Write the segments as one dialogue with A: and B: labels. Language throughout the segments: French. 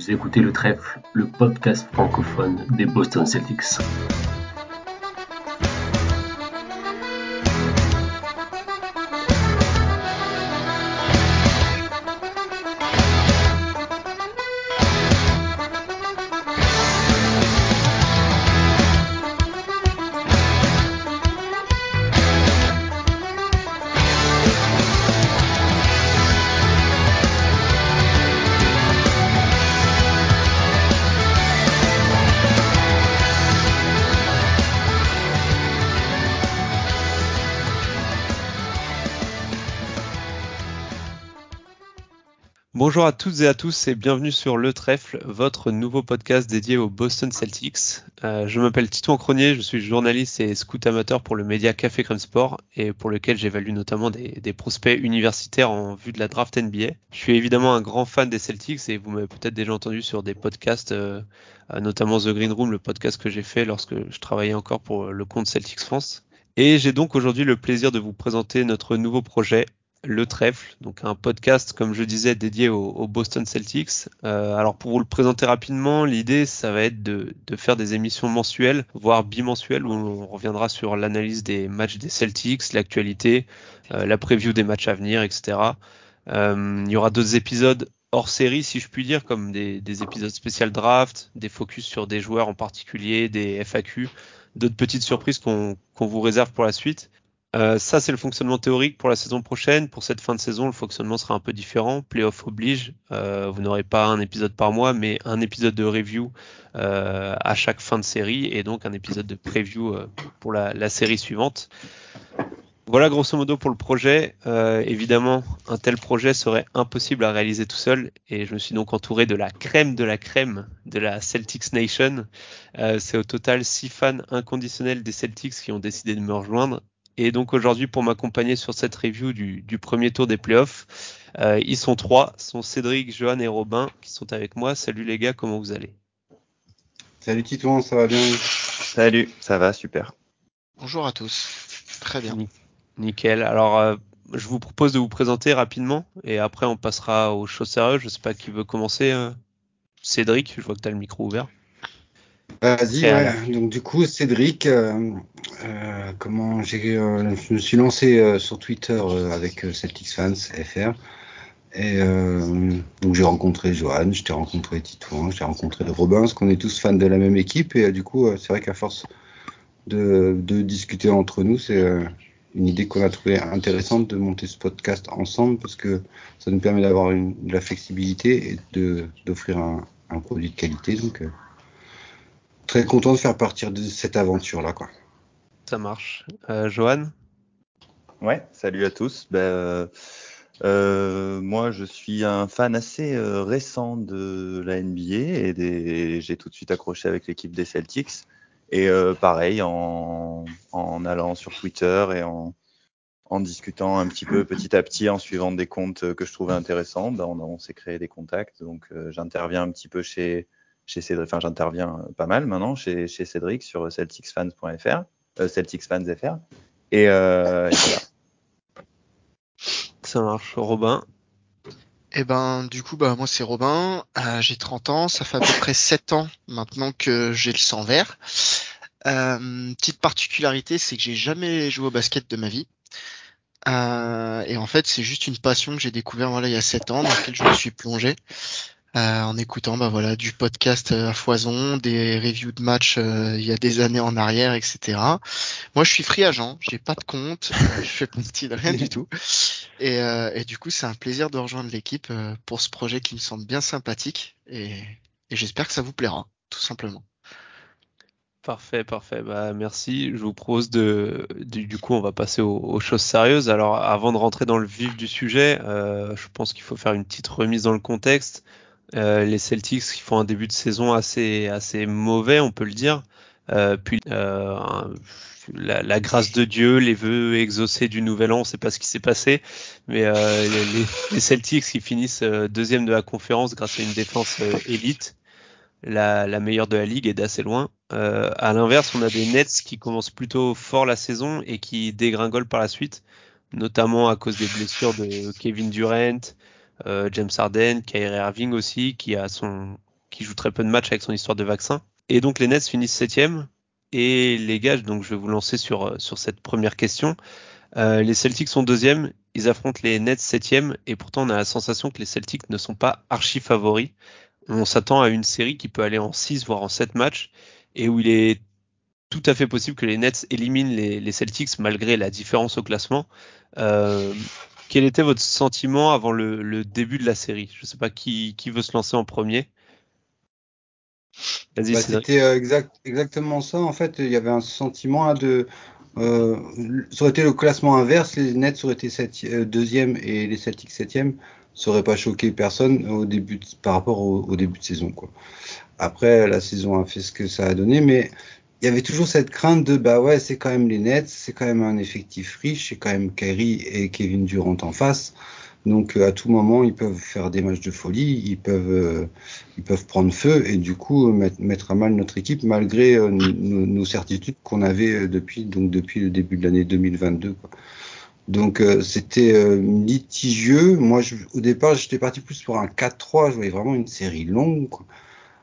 A: Vous écoutez le trèfle, le podcast francophone des Boston Celtics.
B: Bonjour à toutes et à tous et bienvenue sur Le Trèfle, votre nouveau podcast dédié aux Boston Celtics. Euh, je m'appelle Tito Cronier, je suis journaliste et scout amateur pour le média Café Crème Sport et pour lequel j'évalue notamment des, prospects universitaires en vue de la draft NBA. Je suis évidemment un grand fan des Celtics et vous m'avez peut-être déjà entendu sur des podcasts, euh, notamment The Green Room, le podcast que j'ai fait lorsque je travaillais encore pour le compte Celtics France. Et j'ai donc aujourd'hui le plaisir de vous présenter notre nouveau projet, le Trèfle, donc un podcast, comme je disais, dédié aux, Boston Celtics. Euh, alors pour vous le présenter rapidement, l'idée, ça va être de, faire des émissions mensuelles, voire bimensuelles, où on reviendra sur l'analyse des matchs des Celtics, l'actualité, euh, la preview des matchs à venir, etc. Euh, il y aura d'autres épisodes hors série, si je puis dire, comme des, épisodes spécial draft, des focus sur des joueurs en particulier, des FAQ, d'autres petites surprises qu'on vous réserve pour la suite. Euh, ça, c'est le fonctionnement théorique pour la saison prochaine. Pour cette fin de saison, le fonctionnement sera un peu différent. Playoff oblige. Euh, vous n'aurez pas un épisode par mois, mais un épisode de review euh, à chaque fin de série et donc un épisode de preview pour la, série suivante. Voilà grosso modo pour le projet. évidemment, un tel projet serait impossible à réaliser tout seul et je me suis donc entouré de la crème de la crème de la Celtics Nation. c'est au total six fans inconditionnels des Celtics qui ont décidé de me rejoindre et donc aujourd'hui, pour m'accompagner sur cette review du, premier tour des playoffs, euh, ils sont trois, sont Cédric, Johan et Robin qui sont avec moi. Salut les gars, comment vous allez?
C: Salut Titouan, ça va bien?
D: Salut, ça va, super.
E: Bonjour à tous, très bien.
B: Nickel. Alors, euh, je vous propose de vous présenter rapidement et après on passera aux choses sérieuses. Je sais pas qui veut commencer. Euh. Cédric, je vois que tu as le micro ouvert.
C: Vas-y, ouais. Donc du coup, Cédric, euh, euh, comment j'ai, euh, je me suis lancé sur Twitter avec Celtics Fans FR. Et donc j'ai rencontré Johan, je t'ai rencontré Titouan, j'ai rencontré Robin, parce qu'on est tous fans de la même équipe. Et du coup, c'est vrai qu'à force de, de, discuter entre nous, c'est une idée qu'on a trouvée intéressante de monter ce podcast ensemble, parce que ça nous permet d'avoir de la flexibilité et de, d'offrir un, un, produit de qualité. Donc très content de faire partir de cette aventure-là. quoi.
B: Ça marche. Euh, Johan?
D: Ouais, salut à tous. Ben, euh, euh, moi, je suis un fan assez récent de la NBA et j'ai tout de suite accroché avec l'équipe des Celtics. Et pareil, en, allant sur Twitter et en, discutant un petit peu petit à petit, en suivant des comptes que je trouvais intéressants, ben, on, on s'est créé des contacts. Donc, j'interviens un petit peu chez, chez Cédric, enfin j'interviens pas mal maintenant chez, chez Cédric sur celticsfans.fr, euh, celticsfansfr. Et, euh, et voilà.
B: Ça marche. Robin?
E: Eh ben, du coup, bah, moi, c'est Robin. Euh, j'ai 30 ans. Ça fait à peu près 7 ans maintenant que j'ai le sang vert. Euh, petite particularité, c'est que j'ai jamais joué au basket de ma vie. Euh, et en fait, c'est juste une passion que j'ai découvert voilà, il y a 7 ans, dans laquelle je me suis plongé. Euh, en écoutant bah voilà du podcast euh, à foison, des reviews de matchs euh, il y a des années en arrière, etc. Moi, je suis free agent, j'ai pas de compte, je fais partie de rien du tout. Et, et du coup, c'est un plaisir de rejoindre l'équipe pour ce projet qui me semble bien sympathique et, j'espère que ça vous plaira, tout simplement.
B: Parfait, parfait. Bah, merci. Je vous propose de, du, coup, on va passer aux, choses sérieuses. Alors, avant de rentrer dans le vif du sujet, je pense qu'il faut faire une petite remise dans le contexte. Euh, les Celtics qui font un début de saison assez assez mauvais, on peut le dire. Euh, puis euh, la, grâce de Dieu, les vœux exaucés du Nouvel An, on sait pas ce qui s'est passé, mais les, Celtics qui finissent deuxième de la conférence grâce à une défense élite, la, la, meilleure de la ligue et d'assez loin. à l'inverse, on a des Nets qui commencent plutôt fort la saison et qui dégringolent par la suite, notamment à cause des blessures de Kevin Durant, James Harden, Kyrie Irving aussi, qui a son qui joue très peu de matchs avec son histoire de vaccin. Et donc les Nets finissent septième. Et les gars, donc je vais vous lancer sur, sur cette première question. Euh, les Celtics sont deuxième, ils affrontent les Nets septième, et pourtant on a la sensation que les Celtics ne sont pas archi favoris. On s'attend à une série qui peut aller en 6 voire en 7 matchs, et où il est tout à fait possible que les Nets éliminent les, Celtics malgré la différence au classement. Euh, quel était votre sentiment avant le, début de la série? Je ne sais pas qui, qui veut se lancer en premier.
C: Bah, C'était euh, exact, exactement ça. En fait, il y avait un sentiment de. Euh, ça aurait été le classement inverse. Les Nets auraient été euh, deuxième et les Celtics septième. Ça aurait pas choqué personne au début par rapport au, début de saison. Quoi. Après, la saison a fait ce que ça a donné, mais il y avait toujours cette crainte de bah ouais, c'est quand même les Nets, c'est quand même un effectif riche, c'est quand même Kyrie et Kevin Durant en face. Donc euh, à tout moment, ils peuvent faire des matchs de folie, ils peuvent, euh, ils peuvent prendre feu et du coup mettre, à mal notre équipe malgré euh, nos, certitudes qu'on avait depuis donc depuis le début de l'année 2022. Quoi. Donc c'était litigieux. Moi, au départ, j'étais parti plus pour un 4-3. Je voyais vraiment une série longue.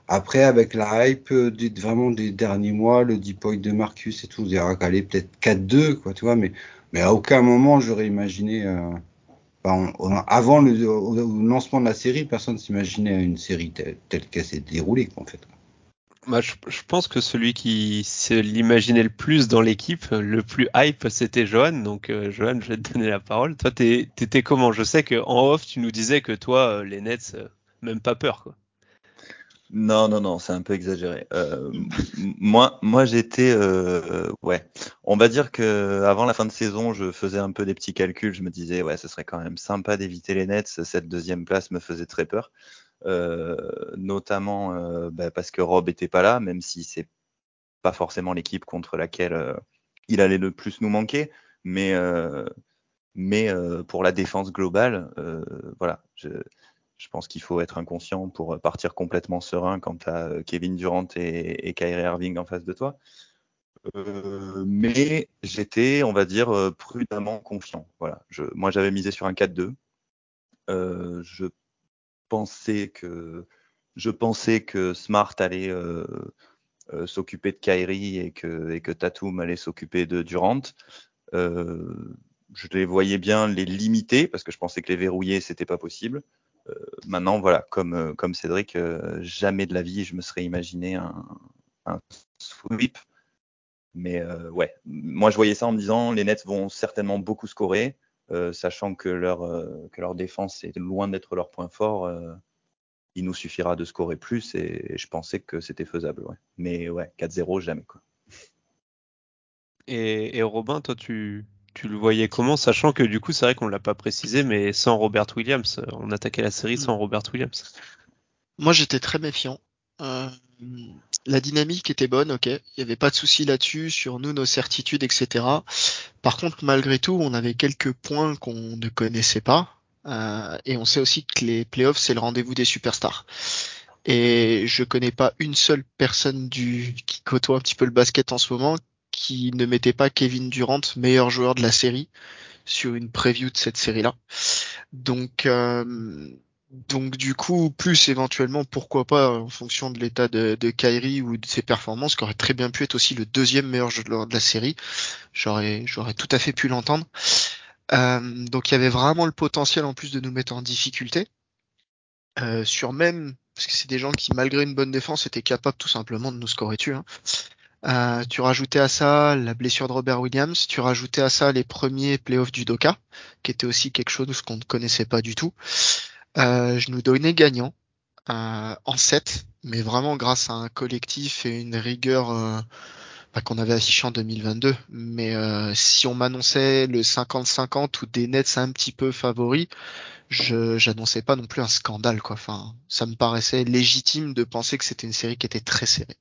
C: Après, avec la hype des, vraiment des derniers mois, le deep de Marcus et tout, on dirait qu'elle peut-être 4-2, quoi, tu vois, mais, mais à aucun moment j'aurais imaginé avant le, lancement de la série, personne s'imaginait une série telle, qu'elle s'est déroulée, en fait.
B: Bah, je, pense que celui qui se l'imaginait le plus dans l'équipe, le plus hype, c'était Johan. Donc, euh, Johan, je vais te donner la parole. Toi, t'étais comment? Je sais qu'en off, tu nous disais que toi, euh, les Nets, euh, même pas peur, quoi.
D: Non, non, non, c'est un peu exagéré. Euh, moi, moi, j'étais, euh, ouais, on va dire que avant la fin de saison, je faisais un peu des petits calculs. Je me disais, ouais, ce serait quand même sympa d'éviter les Nets. Cette deuxième place me faisait très peur, euh, notamment euh, bah, parce que Rob était pas là, même si c'est pas forcément l'équipe contre laquelle euh, il allait le plus nous manquer, mais mais pour la défense globale, voilà, je pense qu'il faut être inconscient pour partir complètement serein quand tu as euh, Kevin Durant et, Kyrie Irving en face de toi. Euh, mais j'étais, on va dire, euh, prudemment confiant. Voilà. Je, moi, j'avais misé sur un 4-2. je pensais que je pensais que Smart allait s'occuper de Kyrie et que, et que Tatum allait s'occuper de Durant. je les voyais bien les limiter parce que je pensais que les verrouiller c'était pas possible. Euh, maintenant, voilà, comme, euh, comme Cédric, euh, jamais de la vie je me serais imaginé un, sweep. Mais ouais, moi je voyais ça en me disant les Nets vont certainement beaucoup scorer, sachant que leur, que leur défense est loin d'être leur point fort. il nous suffira de scorer plus et, je pensais que c'était faisable. Mais ouais, 4-0, jamais. Quoi.
B: Et, et Robin, toi, tu, tu le voyais comment, sachant que du coup, c'est vrai qu'on l'a pas précisé, mais sans Robert Williams, on attaquait la série sans Robert Williams.
E: Moi, j'étais très méfiant. Euh, la dynamique était bonne, ok. Il n'y avait pas de souci là-dessus, sur nous, nos certitudes, etc. Par contre, malgré tout, on avait quelques points qu'on ne connaissait pas. Euh, et on sait aussi que les playoffs, c'est le rendez-vous des superstars. Et je connais pas une seule personne du, qui côtoie un petit peu le basket en ce moment qui ne mettait pas Kevin Durant meilleur joueur de la série sur une preview de cette série-là. Donc euh, donc du coup, plus éventuellement, pourquoi pas en fonction de l'état de, de Kyrie ou de ses performances, qui aurait très bien pu être aussi le deuxième meilleur joueur de la série. J'aurais tout à fait pu l'entendre. Euh, donc il y avait vraiment le potentiel en plus de nous mettre en difficulté. Euh, sur même parce que c'est des gens qui malgré une bonne défense étaient capables tout simplement de nous scorer dessus. Hein. Euh, tu rajoutais à ça la blessure de Robert Williams, tu rajoutais à ça les premiers playoffs du Doka, qui était aussi quelque chose qu'on ne connaissait pas du tout. Euh, je nous donnais gagnant euh, en 7, mais vraiment grâce à un collectif et une rigueur bah, qu'on avait affiché en 2022. Mais si on m'annonçait le 50-50 ou des Nets un petit peu favoris, je j'annonçais pas non plus un scandale quoi. Enfin, ça me paraissait légitime de penser que c'était une série qui était très serrée.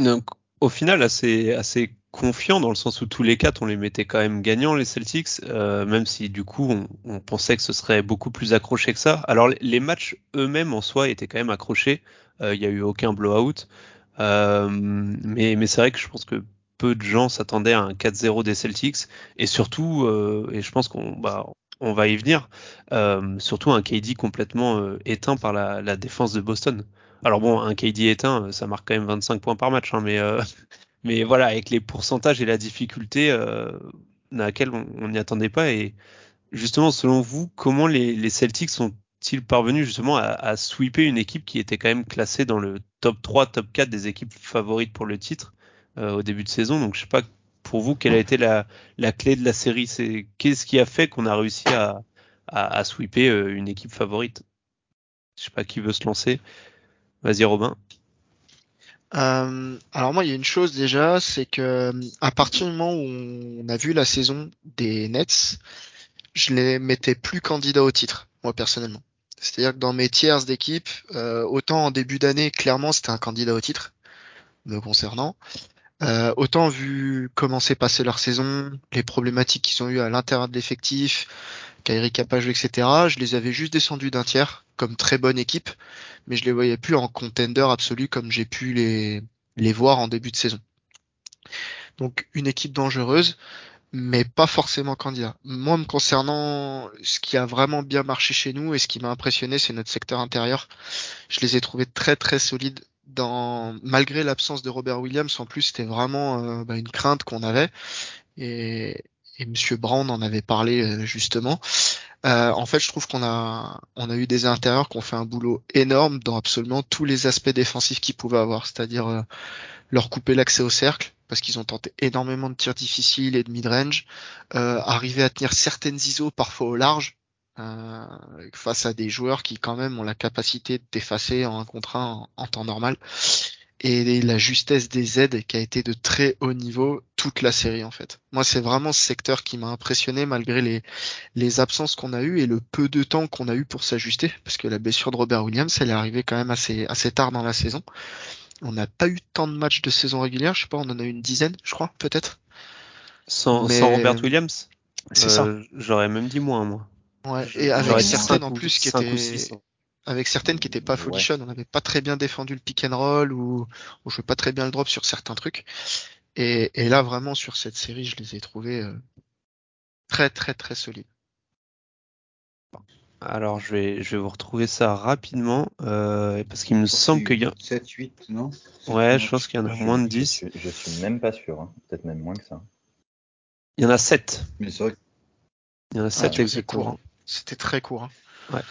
B: Donc, au final, assez, assez confiant dans le sens où tous les quatre, on les mettait quand même gagnants, les Celtics, euh, même si du coup, on, pensait que ce serait beaucoup plus accroché que ça. Alors, les matchs eux-mêmes en soi étaient quand même accrochés. Euh, il n'y a eu aucun blowout. Euh, mais c'est vrai que je pense que peu de gens s'attendaient à un 4-0 des Celtics. Et surtout, et je pense qu'on bah, on va y venir. surtout un KD complètement éteint par la, défense de Boston. Alors bon, un KD éteint, ça marque quand même 25 points par match, hein, mais mais voilà, avec les pourcentages et la difficulté à laquelle on n'y attendait pas. Et justement, selon vous, comment les, Celtics sont-ils parvenus justement à, à, sweeper une équipe qui était quand même classée dans le top 3, top 4 des équipes favorites pour le titre au début de saison? Donc je sais pas pour vous, quelle a été la, clé de la série? C'est qu'est-ce qui a fait qu'on a réussi à, à, sweeper euh, une équipe favorite? Je sais pas qui veut se lancer. Vas-y Robin.
E: Euh, alors moi, il y a une chose déjà, c'est que à partir du moment où on a vu la saison des Nets, je les mettais plus candidats au titre, moi personnellement. C'est-à-dire que dans mes tiers d'équipe, euh, autant en début d'année, clairement, c'était un candidat au titre me concernant. Euh, autant vu comment s'est passé leur saison, les problématiques qu'ils ont eu à l'intérieur de l'effectif, Kairi Capage, etc., je les avais juste descendus d'un tiers comme très bonne équipe, mais je les voyais plus en contender absolu comme j'ai pu les, les voir en début de saison. Donc une équipe dangereuse, mais pas forcément candidat. Moi, me concernant, ce qui a vraiment bien marché chez nous et ce qui m'a impressionné, c'est notre secteur intérieur. Je les ai trouvés très très solides dans malgré l'absence de Robert Williams, en plus c'était vraiment euh, bah, une crainte qu'on avait et, et Monsieur Brown en avait parlé euh, justement. Euh, en fait, je trouve qu'on a on a eu des intérieurs qui ont fait un boulot énorme dans absolument tous les aspects défensifs qu'ils pouvaient avoir, c'est-à-dire leur couper l'accès au cercle parce qu'ils ont tenté énormément de tirs difficiles et de mid-range, arriver à tenir certaines ISO parfois au large, euh, face à des joueurs qui quand même ont la capacité d'effacer en un contre un en, temps normal et la justesse des aides qui a été de très haut niveau toute la série en fait. Moi c'est vraiment ce secteur qui m'a impressionné malgré les, les absences qu'on a eues et le peu de temps qu'on a eu pour s'ajuster parce que la blessure de Robert Williams elle est arrivée quand même assez, assez tard dans la saison. On n'a pas eu tant de matchs de saison régulière, je sais pas, on en a eu une dizaine je crois peut-être.
B: Sans, sans Robert Williams? C'est ça. Euh, j'aurais même dit moins moi.
E: Ouais, et avec certaines en plus qui étaient avec certaines qui étaient pas folichonnes, on n'avait pas très bien défendu le pick and roll ou on jouait pas très bien le drop sur certains trucs. Et, et là vraiment sur cette série, je les ai trouvés euh, très très très solides.
B: Alors je vais je vais vous retrouver ça rapidement euh, parce qu'il me semble qu'il y a
C: 7 8 non?
B: Ouais, je pense qu'il y en a moins de 10.
D: Je, suis même pas sûr, hein. peut-être même moins que ça.
B: Il y en a 7.
C: Mais c'est vrai.
B: Il y en a 7 ah, exactement.
E: C'était très court.
B: Hein. Ouais.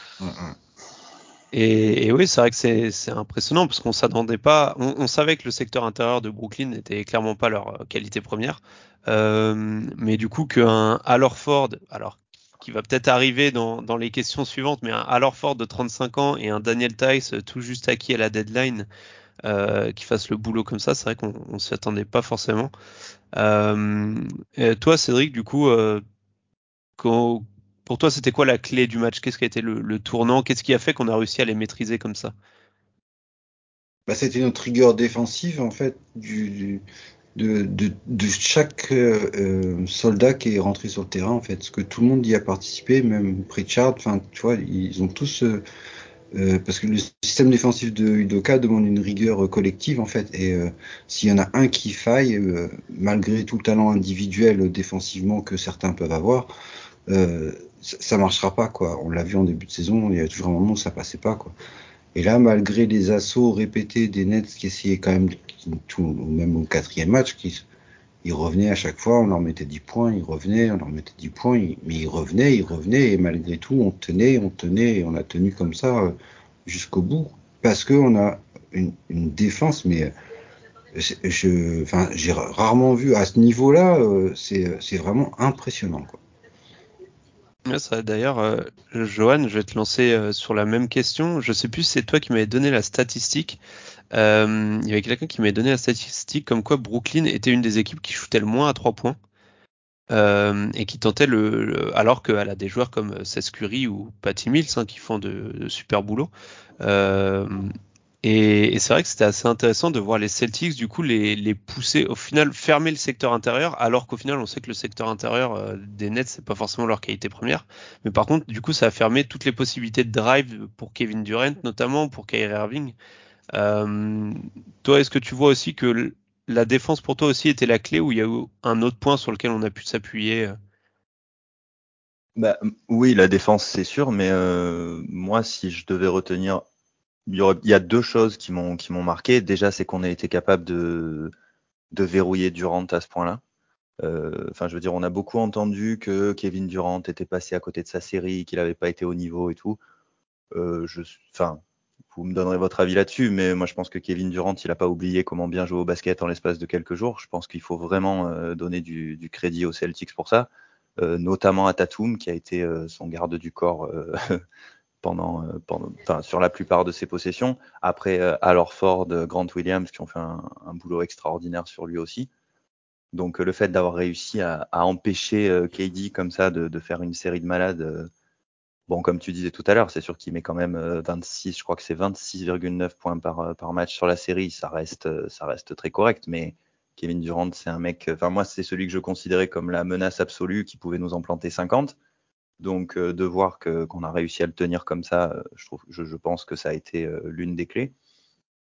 B: Et, oui, c'est vrai que c'est impressionnant parce qu'on s'attendait pas. On, savait que le secteur intérieur de Brooklyn n'était clairement pas leur qualité première, euh, mais du coup qu'un Ford, alors qui va peut-être arriver dans, dans, les questions suivantes, mais un Ford de 35 ans et un Daniel Tice tout juste acquis à la deadline euh, qui fasse le boulot comme ça, c'est vrai qu'on s'y attendait pas forcément. Euh, toi, Cédric, du coup, euh, pour toi, c'était quoi la clé du match? Qu'est-ce qui a été le, tournant? Qu'est-ce qui a fait qu'on a réussi à les maîtriser comme ça?
C: Bah, C'était notre rigueur défensive, en fait, de, chaque euh, euh, soldat qui est rentré sur le terrain, en fait. Parce que tout le monde y a participé, même Pritchard, enfin, tu vois, ils ont tous. Euh, parce que le système défensif de Udoka demande une rigueur collective en fait et s'il y en a un qui faille malgré tout le talent individuel défensivement que certains peuvent avoir ça marchera pas quoi. On l'a vu en début de saison, il y a toujours un moment où ça passait pas quoi. Et là, malgré les assauts répétés des Nets qui essayaient quand même, même au quatrième match, ils revenaient à chaque fois, on leur mettait 10 points, ils revenaient, on leur mettait 10 points, mais ils revenaient, ils revenaient, et malgré tout, on tenait, on tenait, et on a tenu comme ça euh, jusqu'au bout, parce qu'on a une, défense, mais enfin, j'ai rarement vu à ce niveau-là, euh, c'est vraiment impressionnant. Quoi.
B: D'ailleurs, euh, Johan, je vais te lancer euh, sur la même question. Je sais plus si c'est toi qui m'avais donné la statistique. Euh, il y avait quelqu'un qui m'avait donné la statistique comme quoi Brooklyn était une des équipes qui shootait le moins à trois points et qui tentait le, alors qu'elle a des joueurs comme Seth Curry ou Patty Mills hein, qui font de super boulot. Et, c'est vrai que c'était assez intéressant de voir les Celtics du coup les, pousser au final fermer le secteur intérieur alors qu'au final on sait que le secteur intérieur euh, des Nets c'est pas forcément leur qualité première. Mais par contre du coup ça a fermé toutes les possibilités de drive pour Kevin Durant notamment pour Kyrie Irving. Euh, toi est-ce que tu vois aussi que la défense pour toi aussi était la clé ou il y a eu un autre point sur lequel on a pu s'appuyer?
D: Bah, Oui, la défense, c'est sûr, mais euh, moi, si je devais retenir, il y, a deux choses qui m'ont qui m'ont marqué. Déjà, c'est qu'on a été capable de, de verrouiller Durant à ce point-là. Euh, enfin, je veux dire, on a beaucoup entendu que Kevin Durant était passé à côté de sa série, qu'il n'avait pas été au niveau et tout. Euh, enfin, vous me donnerez votre avis là-dessus, mais moi je pense que Kevin Durant, il n'a pas oublié comment bien jouer au basket en l'espace de quelques jours. Je pense qu'il faut vraiment euh, donner du, du, crédit aux Celtics pour ça, euh, notamment à Tatum qui a été euh, son garde du corps pendant, enfin, sur la plupart de ses possessions. Après, Al Ford, Grant Williams qui ont fait un, boulot extraordinaire sur lui aussi. Donc le fait d'avoir réussi à, empêcher KD comme ça de, faire une série de malades Bon, comme tu disais tout à l'heure, c'est sûr qu'il met quand même 26, euh, je crois que c'est 26,9 points par, euh, par match sur la série. Ça reste, euh, ça reste très correct, mais Kevin Durant, c'est un mec, enfin, moi, c'est celui que je considérais comme la menace absolue qui pouvait nous en planter 50. Donc, de voir qu'on a réussi à le tenir comme ça, je trouve, je, pense que ça a été l'une des clés.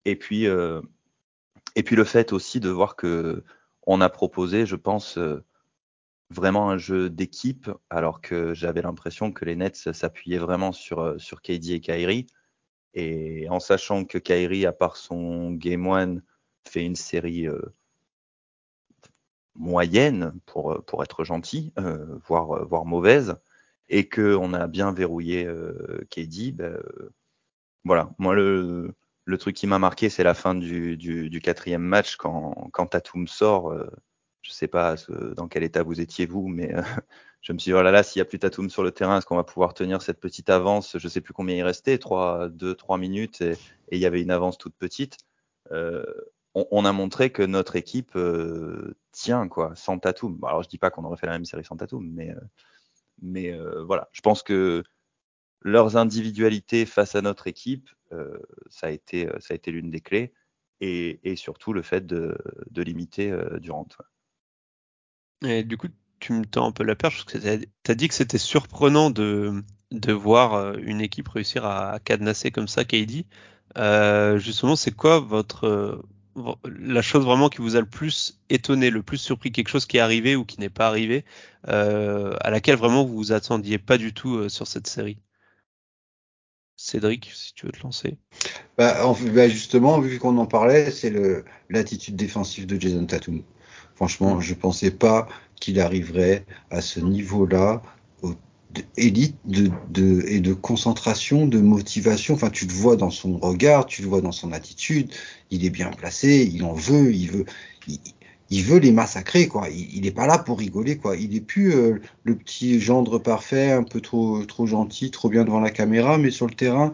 D: Et puis, et puis le fait aussi de voir que on a proposé, je pense, vraiment un jeu d'équipe, alors que j'avais l'impression que les Nets s'appuyaient vraiment sur, euh, sur KD et Kyrie. Et en sachant que Kyrie, à part son Game One, fait une série euh, moyenne, pour, pour être gentil, euh, voire, voire mauvaise, et qu'on a bien verrouillé euh, KD, ben, voilà, moi le, le truc qui m'a marqué, c'est la fin du, du, du, quatrième match quand, quand Tatum sort je sais pas dans quel état vous étiez vous, mais euh, je me suis dit, oh là s'il n'y a plus Tatum sur le terrain, est-ce qu'on va pouvoir tenir cette petite avance? Je sais plus combien il restait, 3, 2, 3 minutes, et, il y avait une avance toute petite. Euh, on, a montré que notre équipe euh, tient, quoi, sans Tatum. alors, je dis pas qu'on aurait fait la même série sans Tatum, mais, mais voilà, je pense que leurs individualités face à notre équipe, ça a été, ça a été l'une des clés. Et, et, surtout le fait de, de limiter Durant.
B: Et du coup, tu me tends un peu la perche tu as dit que c'était surprenant de, de voir euh, une équipe réussir à, cadenasser comme ça KD. Euh, justement, c'est quoi votre euh, la chose vraiment qui vous a le plus étonné, le plus surpris, quelque chose qui est arrivé ou qui n'est pas arrivé, euh, à laquelle vraiment vous vous attendiez pas du tout euh, sur cette série? Cédric, si tu veux te lancer.
C: Bah, bah justement, vu qu'on en parlait, c'est l'attitude défensive de Jason Tatum. Franchement, mm. je pensais pas qu'il arriverait à ce niveau-là élite de, et de concentration, de motivation. Enfin, tu le vois dans son regard, tu le vois dans son attitude. Il est bien placé, il en veut, il veut, il, veut les massacrer, quoi. Il, n'est pas là pour rigoler, quoi. Il est plus euh, le petit gendre parfait, un peu trop, trop gentil, trop bien devant la caméra, mais sur le terrain,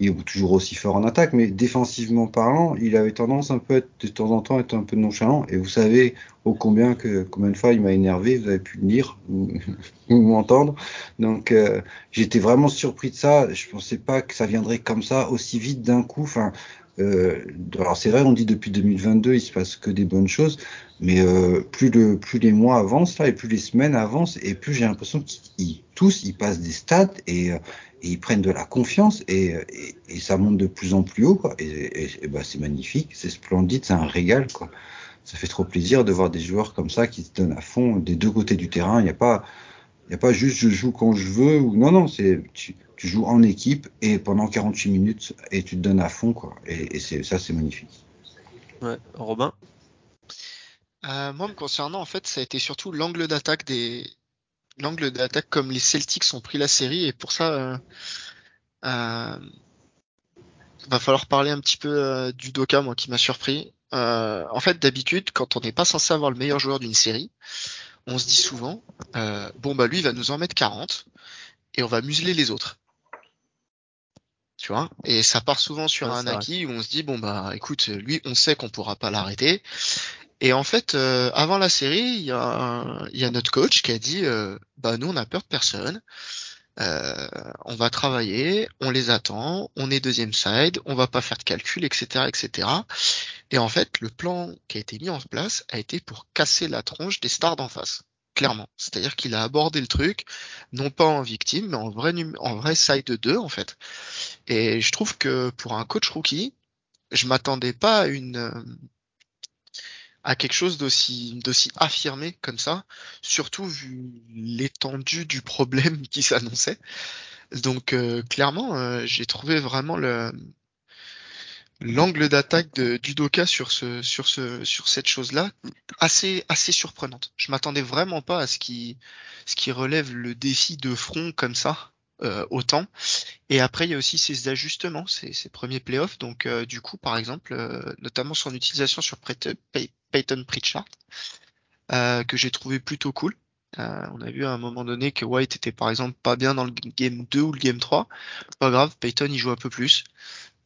C: il est toujours aussi fort en attaque, mais défensivement parlant, il avait tendance un peu de temps en temps à être un peu nonchalant. Et vous savez ô combien que combien de fois il m'a énervé, vous avez pu le lire ou, m'entendre. Donc euh, j'étais vraiment surpris de ça. Je pensais pas que ça viendrait comme ça aussi vite d'un coup. Enfin, alors c'est vrai, on dit depuis 2022 il se passe que des bonnes choses, mais euh, plus le plus les mois avancent là et plus les semaines avancent et plus j'ai l'impression qu'ils tous ils passent des stats et, ils prennent de la confiance et, ça monte de plus en plus haut quoi. Et bah, c'est magnifique, c'est splendide, c'est un régal quoi. Ça fait trop plaisir de voir des joueurs comme ça qui se donnent à fond des deux côtés du terrain. Il n'y a pas il n'y a pas juste je joue quand je veux ou non non c'est tu, tu, joues en équipe et pendant 48 minutes et tu te donnes à fond quoi et, et c'est ça c'est magnifique.
B: Ouais, Robin?
E: Euh, moi me concernant en fait ça a été surtout l'angle d'attaque des l'angle d'attaque comme les Celtics ont pris la série et pour ça euh, euh, va falloir parler un petit peu euh, du Doka moi qui m'a surpris. Euh, en fait d'habitude quand on n'est pas censé avoir le meilleur joueur d'une série, on se dit souvent euh, bon bah lui il va nous en mettre 40 et on va museler les autres. Tu vois? Et ça part souvent sur un acquis où on se dit bon bah écoute lui on sait qu'on pourra pas l'arrêter et en fait, euh, avant la série, il y, a y a notre coach qui a dit, euh, bah nous on a peur de personne, euh, on va travailler, on les attend, on est deuxième side, on va pas faire de calcul, etc., etc. Et en fait, le plan qui a été mis en place a été pour casser la tronche des stars d'en face, clairement. C'est-à-dire qu'il a abordé le truc, non pas en victime, mais en vrai, en vrai side 2 en fait. Et je trouve que pour un coach rookie, je m'attendais pas à une à quelque chose d'aussi d'aussi affirmé comme ça, surtout vu l'étendue du problème qui s'annonçait. Donc euh, clairement, euh, j'ai trouvé vraiment le l'angle d'attaque de d'Udoka sur ce sur ce sur cette chose-là assez assez surprenante. Je m'attendais vraiment pas à ce qui relève le défi de front comme ça euh, autant. Et après il y a aussi ses ajustements, ses premiers playoffs. Donc euh, du coup par exemple euh, notamment son utilisation sur Peyton Pritchard que j'ai trouvé plutôt cool. on a vu à un moment donné que White était par exemple pas bien dans le game 2 ou le game 3. Pas grave, Peyton il joue un peu plus.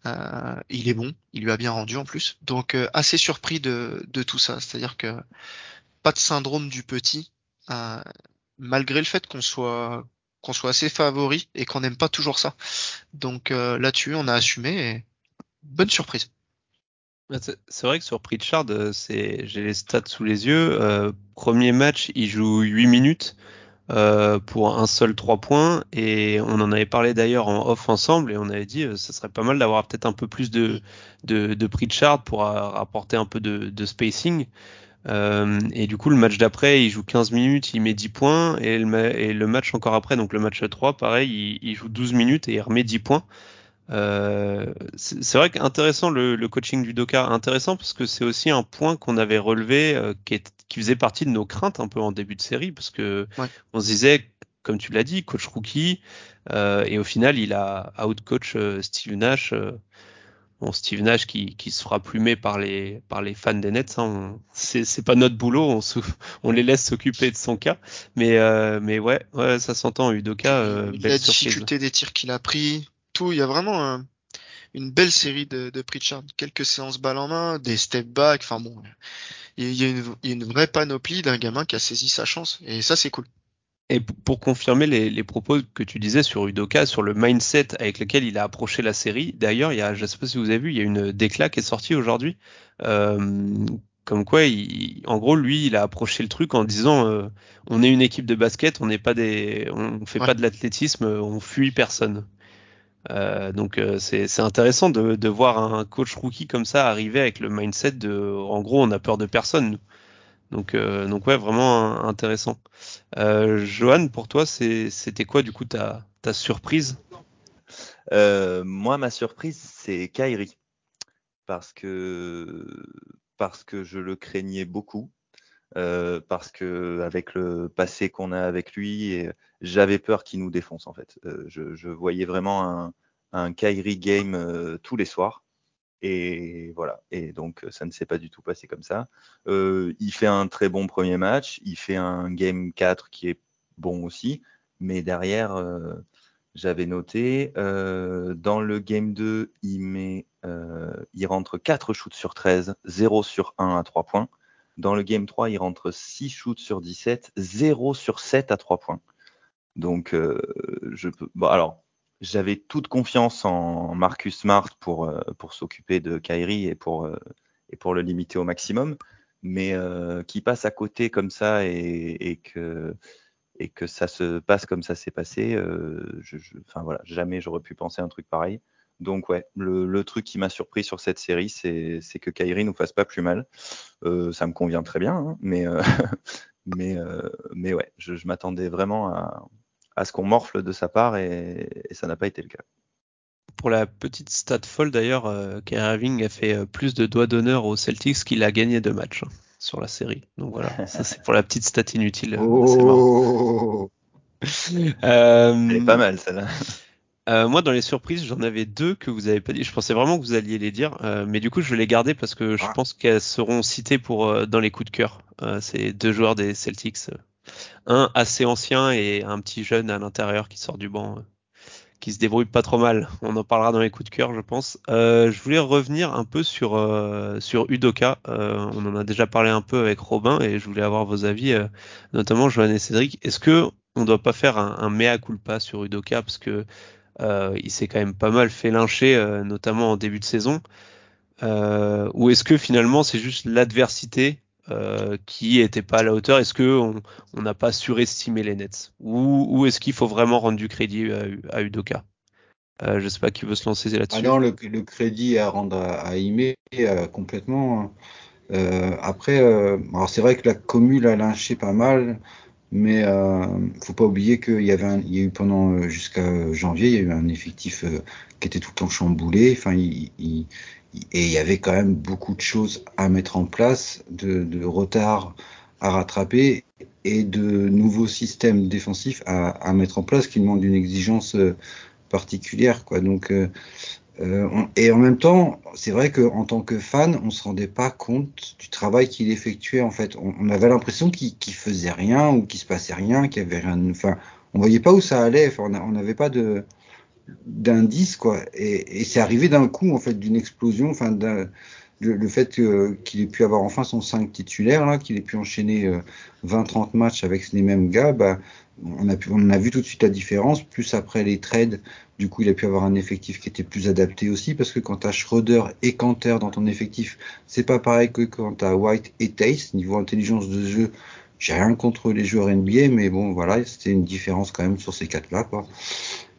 E: Euh, il est bon, il lui a bien rendu en plus. Donc euh, assez surpris de, de tout ça. C'est-à-dire que pas de syndrome du petit, euh, malgré le fait qu'on soit qu'on soit assez favori et qu'on n'aime pas toujours ça. Donc là-dessus, on a assumé et bonne surprise.
B: Bah, c'est vrai que sur Pritchard, j'ai les stats sous les yeux. premier match, il joue 8 minutes. Euh, pour un seul 3 points et on en avait parlé d'ailleurs en off ensemble et on avait dit euh, ça serait pas mal d'avoir peut-être un peu plus de, de, de Pritchard pour apporter un peu de, de spacing. Euh, et du coup, le match d'après, il joue 15 minutes, il met 10 points, et le, match encore après, donc le match 3, pareil, il, il joue 12 minutes et il remet 10 points. Euh, c'est vrai qu'intéressant le, le, coaching du Doka, intéressant parce que c'est aussi un point qu'on avait relevé euh, qui, est, qui, faisait partie de nos craintes un peu en début de série parce que on se disait, comme tu l'as dit, coach rookie euh, et au final il a out coach euh, Steve Nash. Bon, Steve Nash qui, qui, se fera plumer par les par les fans des Nets, hein, c'est pas notre boulot, on, on les laisse s'occuper de son cas, mais mais ouais, ouais ça s'entend Udoka. Euh,
E: la difficulté des tirs qu'il a pris, il y a vraiment une belle série de, de Pritchard. Quelques séances balle en main, des step back. Enfin bon, il y, a une, vraie panoplie d'un gamin qui a saisi sa chance. Et ça, c'est cool.
B: Et pour confirmer les, propos que tu disais sur Udoka, sur le mindset avec lequel il a approché la série, d'ailleurs, il y a, je sais pas si vous avez vu, il y a une déclat qui est sortie aujourd'hui, euh, comme quoi, il, en gros, lui, il a approché le truc en disant, euh, on est une équipe de basket, on n'est pas des, on fait pas de l'athlétisme, on fuit personne. Euh, donc euh, c'est intéressant de, de, voir un coach rookie comme ça arriver avec le mindset de, en gros, on a peur de personne. Donc, euh, donc ouais, vraiment intéressant. Euh, Johan, pour toi, c'était quoi du coup ta, ta surprise?
D: Moi, ma surprise, c'est Kyrie, parce que parce que je le craignais beaucoup. Euh, parce que avec le passé qu'on a avec lui, j'avais peur qu'il nous défonce en fait. Euh, je, je, voyais vraiment un, un Kyrie game euh, tous les soirs. Et voilà. Et donc ça ne s'est pas du tout passé comme ça. il fait un très bon premier match. Il fait un game 4 qui est bon aussi. Mais derrière, j'avais noté, dans le game 2, il met, il rentre 4 shoots sur 13, 0 sur 1 à 3 points. Dans le game 3, il rentre 6 shoots sur 17, 0 sur 7 à 3 points. Donc, euh, je peux. Bon, alors, j'avais toute confiance en Marcus Smart pour, euh, pour s'occuper de Kyrie et pour, euh, et pour le limiter au maximum. Mais qui passe à côté comme ça et, que, et que ça se passe comme ça s'est passé, enfin voilà, jamais j'aurais pu penser un truc pareil. Donc ouais, le, truc qui m'a surpris sur cette série, c'est que Kyrie nous fasse pas plus mal. Euh, ça me convient très bien, hein, mais, euh, mais, euh, mais ouais, je, m'attendais vraiment à, ce qu'on morfle de sa part et, ça n'a pas été le cas.
B: Pour la petite stat folle d'ailleurs, Kyrie Irving a fait plus de doigts d'honneur aux Celtics qu'il a gagné de matchs hein, sur la série. Donc voilà, ça c'est pour la petite stat inutile.
C: Oh.
D: Elle est pas mal celle-là.
B: Euh, moi, dans les surprises, j'en avais deux que vous avez pas dit. Je pensais vraiment que vous alliez les dire, euh, mais du coup, je vais les garder parce que je ah. pense qu'elles seront citées pour euh, dans les coups de cœur. c'est deux joueurs des Celtics, un assez ancien et un petit jeune à l'intérieur qui sort du banc, qui se débrouille pas trop mal. On en parlera dans les coups de cœur, je pense. je voulais revenir un peu sur sur Udoka. on en a déjà parlé un peu avec Robin et je voulais avoir vos avis, notamment Johan et Cédric. Est-ce que on doit pas faire un, un mea culpa sur Udoka parce que il s'est quand même pas mal fait lyncher, euh, notamment en début de saison. Euh, ou est-ce que finalement c'est juste l'adversité qui était pas à la hauteur? Est-ce que on n'a pas surestimé les Nets? Ou, est-ce qu'il faut vraiment rendre du crédit à, Udoka? Euh, je sais pas qui veut se lancer là-dessus.
C: Ah non, le, crédit à rendre à, à complètement. Euh, après, euh, alors c'est vrai que la commune a lynché pas mal, mais euh, faut pas oublier qu'il y avait, il y a eu pendant euh, jusqu'à janvier, il y a eu un effectif euh, qui était tout le temps chamboulé. Enfin, il, et il y avait quand même beaucoup de choses à mettre en place, de, de retard à rattraper et de nouveaux systèmes défensifs à, mettre en place qui demandent une exigence euh, particulière, quoi. Donc euh, euh, et en même temps, c'est vrai qu'en tant que fan, on se rendait pas compte du travail qu'il effectuait. En fait, on, avait l'impression qu'il qu faisait rien ou qu'il se passait rien, qu'il y avait rien. Enfin, on voyait pas où ça allait. On n'avait pas de d'indice quoi. Et, et c'est arrivé d'un coup en fait d'une explosion. Enfin, le, le, fait qu'il ait pu avoir enfin son 5 titulaire là, qu'il ait pu enchaîner euh, 20-30 matchs avec les mêmes gars, bah, on a, pu, on a vu tout de suite la différence. Plus après les trades, du coup, il a pu avoir un effectif qui était plus adapté aussi, parce que quand tu as Schroeder et Canter dans ton effectif, c'est pas pareil que quand tu as White et Tace. Niveau intelligence de jeu, j'ai rien contre les joueurs NBA, mais bon, voilà, c'était une différence quand même sur ces quatre-là.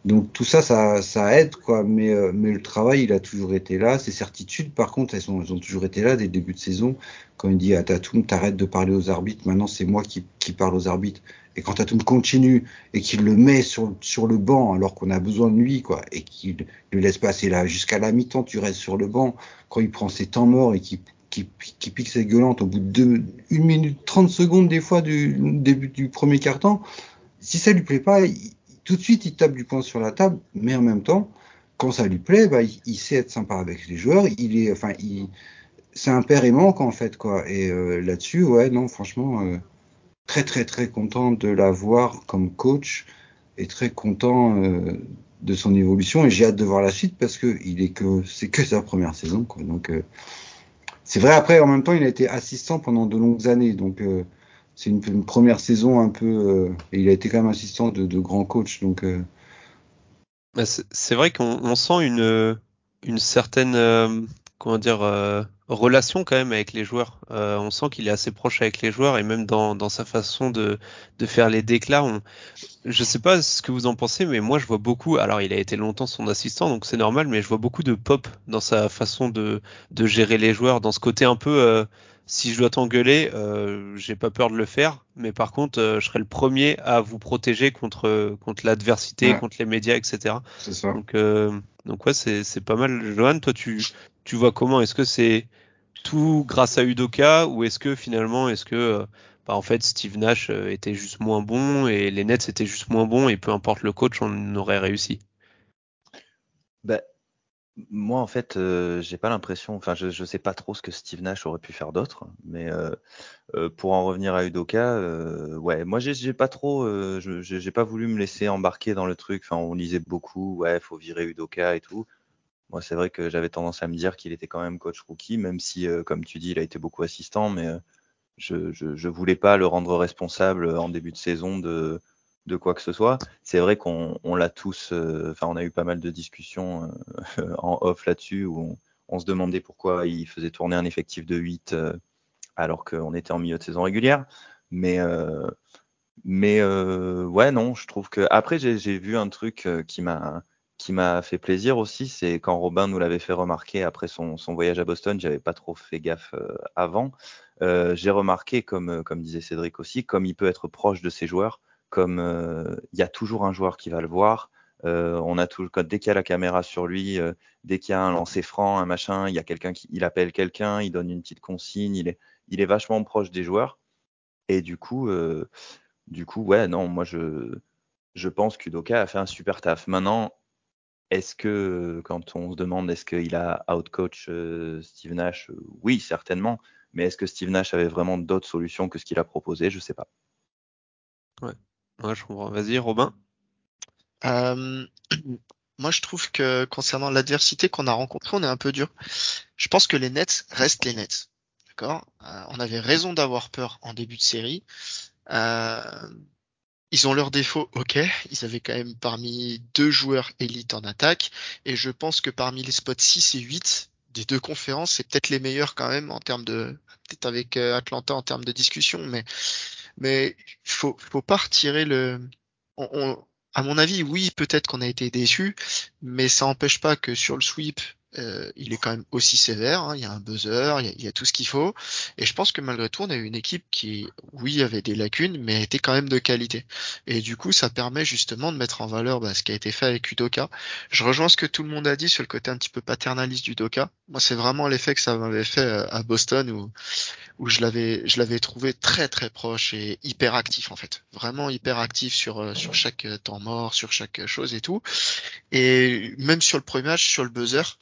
C: Donc tout ça, ça, ça aide, quoi. Mais, euh, mais le travail, il a toujours été là. Ces certitudes, par contre, elles, sont, elles ont toujours été là dès le début de saison. Quand il dit à Tatum, t'arrêtes de parler aux arbitres, maintenant c'est moi qui, qui parle aux arbitres. Et quand Tatum continue et qu'il le met sur, sur le banc alors qu'on a besoin de lui, quoi, et qu'il le laisse passer là jusqu'à la mi-temps, tu restes sur le banc. Quand il prend ses temps morts et qu'il qui, qui pique ses gueulantes au bout de deux, une minute 30 secondes des fois du début du premier quart-temps, si ça lui plaît pas, tout de suite il tape du poing sur la table, mais en même temps, quand ça lui plaît, bah, il, sait être sympa avec les joueurs, il est, enfin, il, c'est un père aimant en fait, quoi. Et euh, là-dessus, ouais, non, franchement, euh, très très très content de l'avoir comme coach et très content euh, de son évolution. Et j'ai hâte de voir la suite parce que il est que c'est que sa première saison, quoi. Donc c'est vrai. Après, en même temps, il a été assistant pendant de longues années, donc c'est une, première saison un peu. Euh, et il a été quand même assistant de, de grands coachs, donc.
B: Bah c'est vrai qu'on sent une une certaine comment dire euh, relation quand même avec les joueurs. Euh, on sent qu'il est assez proche avec les joueurs et même dans, dans sa façon de, de faire les déclats. On... Je sais pas ce que vous en pensez, mais moi je vois beaucoup. Alors il a été longtemps son assistant, donc c'est normal, mais je vois beaucoup de pop dans sa façon de, de gérer les joueurs, dans ce côté un peu. Euh, si je dois t'engueuler, euh, j'ai pas peur de le faire, mais par contre, euh, je serai le premier à vous protéger contre contre l'adversité, ouais. contre les médias, etc.
C: C'est ça.
B: Donc euh, donc ouais, c'est c'est pas mal. Johan, toi tu tu vois comment? Est-ce que c'est tout grâce à Udoka ou est-ce que finalement, est-ce que bah, en fait Steve Nash était juste moins bon et les Nets étaient juste moins bons et peu importe le coach, on aurait réussi?
D: Bah, moi, en fait, euh, j'ai pas l'impression, enfin, je, je sais pas trop ce que Steve Nash aurait pu faire d'autre, mais euh, euh, pour en revenir à Udoka, euh, ouais, moi, j'ai pas trop, euh, j'ai pas voulu me laisser embarquer dans le truc. Enfin, on lisait beaucoup, ouais, faut virer Udoka et tout. Moi, c'est vrai que j'avais tendance à me dire qu'il était quand même coach rookie, même si, euh, comme tu dis, il a été beaucoup assistant, mais euh, je, je, je voulais pas le rendre responsable en début de saison de, de quoi que ce soit. C'est vrai qu'on on l'a tous, euh, enfin, on a eu pas mal de discussions en off là-dessus où on, se demandait pourquoi il faisait tourner un effectif de 8 euh, alors qu'on était en milieu de saison régulière. Mais, mais ouais, non, je trouve que. Après, j'ai vu un truc qui m'a qui m'a fait plaisir aussi, c'est quand Robin nous l'avait fait remarquer après son, son voyage à Boston, j'avais pas trop fait gaffe euh, avant. Euh, J'ai remarqué, comme, euh, comme disait Cédric aussi, comme il peut être proche de ses joueurs, comme il y a toujours un joueur qui va le voir. On a tout, dès qu'il y a la caméra sur lui, dès qu'il y a un lancer franc, un machin, il y a quelqu'un qui, il appelle quelqu'un, il donne une petite consigne, il est, il est vachement proche des joueurs. Et du coup, du coup, ouais, non, moi je, je pense qu'Udoka a fait un super taf. Maintenant, est-ce que, quand on se demande est-ce qu'il a outcoach euh, Steve Nash, euh, oui, certainement. Mais est-ce que Steve Nash avait vraiment d'autres solutions que ce qu'il a proposé? Je sais pas.
B: Ouais, ouais je comprends. Vas-y, Robin.
E: Euh, moi, je trouve que concernant l'adversité qu'on a rencontrée, on est un peu dur. Je pense que les Nets restent les Nets. D'accord? Euh, On avait raison d'avoir peur en début de série. Euh, ils ont leurs défauts, ok. Ils avaient quand même parmi deux joueurs élites en attaque. Et je pense que parmi les spots 6 et 8 des deux conférences, c'est peut-être les meilleurs quand même en termes de, peut-être avec euh, Atlanta en termes de discussion, mais, mais faut, faut pas retirer le, on, on, à mon avis, oui, peut-être qu'on a été déçu, mais ça n'empêche pas que sur le sweep, euh, il est quand même aussi sévère. Hein. Il y a un buzzer, il y a, tout ce qu'il faut. Et je pense que malgré tout, on a eu une équipe qui, oui, avait des lacunes, mais était quand même de qualité. Et du coup, ça permet justement de mettre en valeur bah, ce qui a été fait avec Udoka. Je rejoins ce que tout le monde a dit sur le côté un petit peu paternaliste d'Udoka. Moi, c'est vraiment l'effet que ça m'avait fait euh, à Boston où, où je l'avais, je l'avais trouvé très très proche et hyper actif en fait. Vraiment hyper actif sur euh, sur chaque temps mort, sur chaque chose et tout. Et même sur le premier match, sur le buzzer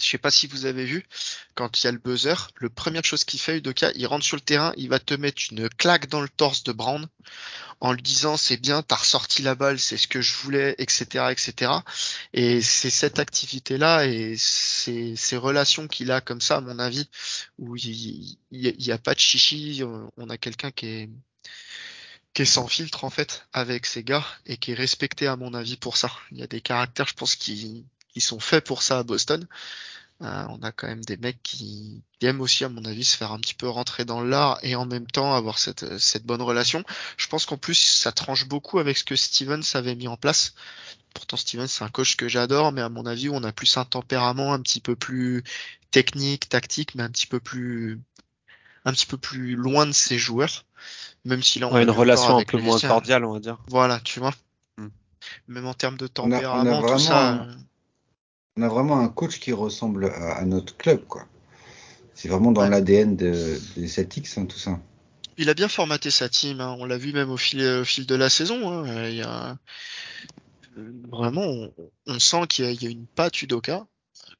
E: je sais pas si vous avez vu, quand il y a le buzzer, le première chose qu'il fait, Udoka, il rentre sur le terrain, il va te mettre une claque dans le torse de Brown en lui disant c'est bien, t'as ressorti la balle, c'est ce que je voulais, etc., etc. Et c'est cette activité-là et ces, ces relations qu'il a comme ça, à mon avis, où il n'y a, pas de chichi, on a quelqu'un qui est qui est sans filtre en fait avec ses gars et qui est respecté à mon avis pour ça. Il y a des caractères, je pense, qui qui sont faits pour ça à Boston. Euh, on a quand même des mecs qui, aiment aussi, à mon avis, se faire un petit peu rentrer dans l'art et en même temps avoir cette, cette bonne relation. Je pense qu'en plus, ça tranche beaucoup avec ce que Stevens avait mis en place. Pourtant, Stevens, c'est un coach que j'adore, mais à mon avis, on a plus un tempérament un petit peu plus technique, tactique, mais un petit peu plus, un petit peu plus loin de ses joueurs. Même s'il
B: a une relation un peu moins cordiale, on va dire.
E: Voilà, tu vois. Hmm. Même en termes de tempérament, tout ça
C: on a vraiment un coach qui ressemble à, notre club, quoi. C'est vraiment dans l'ADN des Celtics, hein, tout ça.
E: Il a bien formaté sa team, hein. on l'a vu même au fil, au fil de la saison. Hein. Il y a... Vraiment, on, sent qu'il y, a une patte Udoka,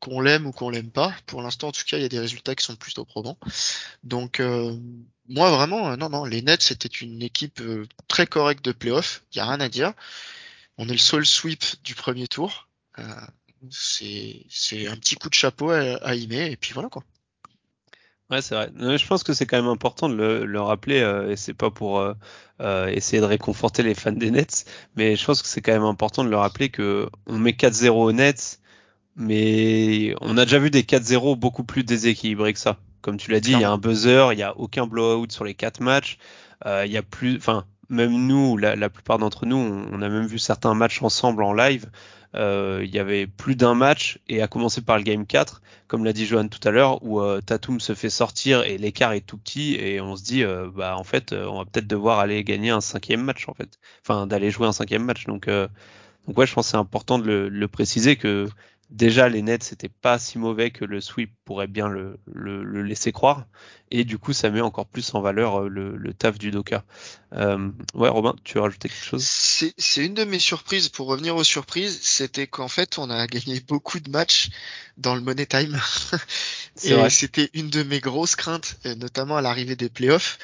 E: qu'on l'aime ou qu'on l'aime pas. Pour l'instant, en tout cas, il y a des résultats qui sont plutôt probants. Donc, euh, moi, vraiment, euh, non, non, les Nets, c'était une équipe euh, très correcte de playoff. Il y a rien à dire. On est le seul sweep du premier tour c'est un petit coup de chapeau à, à et puis voilà quoi.
B: Ouais, c'est vrai. Je pense que c'est quand même important de le, le rappeler, euh, et c'est pas pour euh, euh, essayer de réconforter les fans des Nets, mais je pense que c'est quand même important de le rappeler que on met 4-0 aux Nets, mais on a déjà vu des 4-0 beaucoup plus déséquilibrés que ça. Comme tu l'as dit, il y a un buzzer, il y a aucun blowout sur les quatre matchs, il y a plus, enfin, même nous, la, la plupart d'entre nous, on, on, a même vu certains matchs ensemble en live. Euh, il y avait plus d'un match et à commencer par le game 4, comme l'a dit Johan tout à l'heure, où euh, Tatum se fait sortir et l'écart est tout petit et on se dit euh, bah en fait on va peut-être devoir aller gagner un cinquième match en fait, enfin d'aller jouer un cinquième match. Donc donc ouais, je pense c'est important de le, le, préciser que déjà les Nets c'était pas si mauvais que le sweep pourrait bien le, le, laisser croire. Et du coup ça met encore plus en valeur euh, le, taf du Doka. Euh, ouais Robin, tu veux rajouter quelque chose?
E: C'est une de mes surprises. Pour revenir aux surprises, c'était qu'en fait on a gagné beaucoup de matchs dans le Money Time. Et c'était une de mes grosses craintes, notamment à l'arrivée des playoffs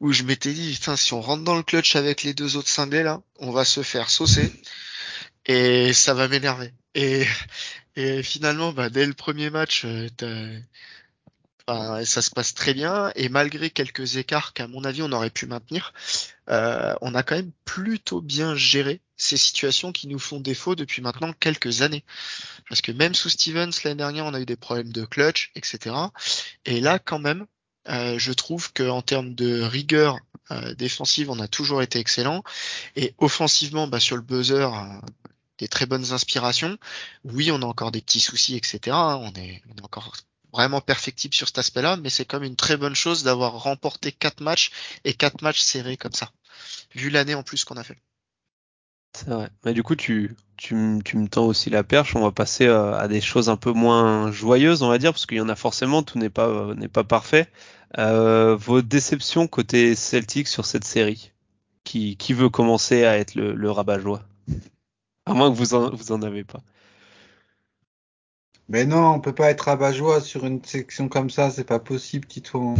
E: où je m'étais dit putain si on rentre dans le clutch avec les deux autres cinglés là, on va se faire saucer. Et ça va m'énerver. Et, et finalement, bah, dès le premier match, euh, ça se passe très bien. Et malgré quelques écarts qu'à mon avis on aurait pu maintenir, euh, on a quand même plutôt bien géré ces situations qui nous font défaut depuis maintenant quelques années. Parce que même sous Stevens l'année dernière, on a eu des problèmes de clutch, etc. Et là, quand même, euh, je trouve qu'en termes de rigueur défensive, on a toujours été excellent. Et offensivement, bah, sur le buzzer, des très bonnes inspirations. Oui, on a encore des petits soucis, etc. On est, on est encore vraiment perfectible sur cet aspect-là, mais c'est comme une très bonne chose d'avoir remporté quatre matchs et quatre matchs serrés comme ça, vu l'année en plus qu'on a fait.
B: C'est vrai. Mais du coup, tu, me tends aussi la perche. On va passer euh, à des choses un peu moins joyeuses, on va dire, parce qu'il y en a forcément. Tout n'est pas euh, parfait. Euh, vos déceptions côté Celtic sur cette série? Qui, veut commencer à être le, le rabat-joie? À moins que vous en, vous en avez pas.
C: Mais non, on peut pas être rabat-joie sur une section comme ça, c'est pas possible, Tito.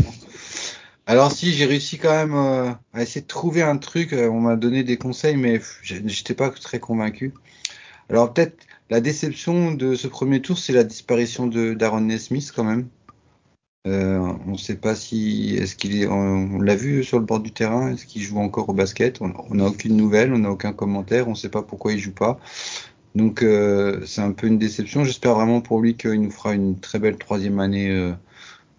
C: Alors si, j'ai réussi quand même euh, à essayer de trouver un truc. Euh, on m'a donné des conseils, mais j'étais pas très convaincu. Alors peut-être la déception de ce premier tour, c'est la disparition de d'Aaron Nesmith quand même. Euh, on ne sait pas si est-ce qu'il on, l'a vu sur le bord du terrain, est-ce qu'il joue encore au basket? On n'a aucune nouvelle, on n'a aucun commentaire, on ne sait pas pourquoi il joue pas. Donc euh, c'est un peu une déception. J'espère vraiment pour lui qu'il nous fera une très belle troisième année euh,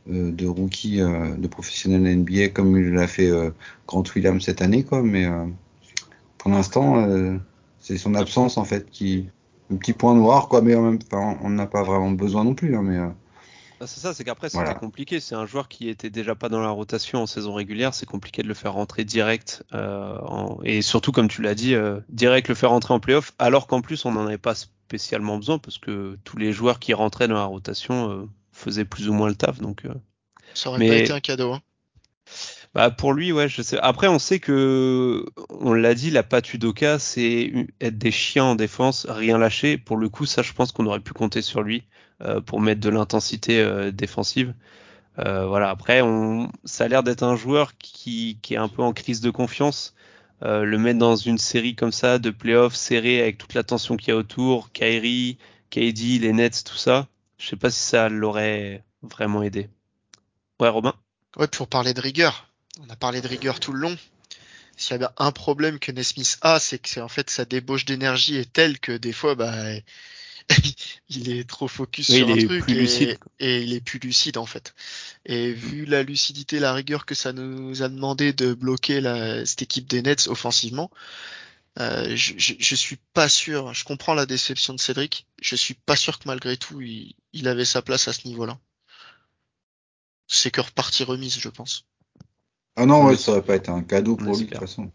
C: de rookie, de professionnel NBA comme il l'a fait Grant Williams cette année, quoi. Mais pour l'instant, c'est son absence en fait qui un petit point noir, quoi, mais en même temps, on n'a pas vraiment besoin non plus. Hein, mais,
B: ah, c'est ça, c'est qu'après c'est compliqué. C'est un joueur qui était déjà pas dans la rotation en saison régulière. C'est compliqué de le faire rentrer direct euh, et surtout comme tu l'as dit, euh, direct le faire rentrer en playoff. Alors qu'en plus on n'en avait pas spécialement besoin parce que tous les joueurs qui rentraient dans la rotation euh, faisaient plus ou moins le taf. Donc
E: ça aurait pas été un cadeau. Hein.
B: Bah pour lui, ouais, je sais. Après, on sait que, on l'a dit, la patte Udoka, c'est être des chiens en défense, rien lâcher. Pour le coup, ça, je pense qu'on aurait pu compter sur lui. Euh, pour mettre de l'intensité euh, défensive. Euh, voilà. Après, on, ça a l'air d'être un joueur qui, est un peu en crise de confiance. le mettre dans une série comme ça de playoffs serrés avec toute la tension qu'il y a autour, Kyrie, KD, les Nets, tout ça. Je sais pas si ça l'aurait vraiment aidé. Ouais, Robin?
E: Ouais, pour parler de rigueur. On a parlé de rigueur tout le long. S'il y avait un problème que Nesmith a, c'est que en fait sa débauche d'énergie est telle que des fois, bah, il est trop focus sur un truc et, il est plus lucide en fait. Et vu la lucidité, la rigueur que ça nous a demandé de bloquer la, cette équipe des Nets offensivement, euh, je, je, suis pas sûr. Je comprends la déception de Cédric. Je suis pas sûr que malgré tout il, avait sa place à ce niveau-là. C'est que repartie remise, je pense.
C: Ah non, ouais, ça aurait pas été un cadeau pour lui de toute façon.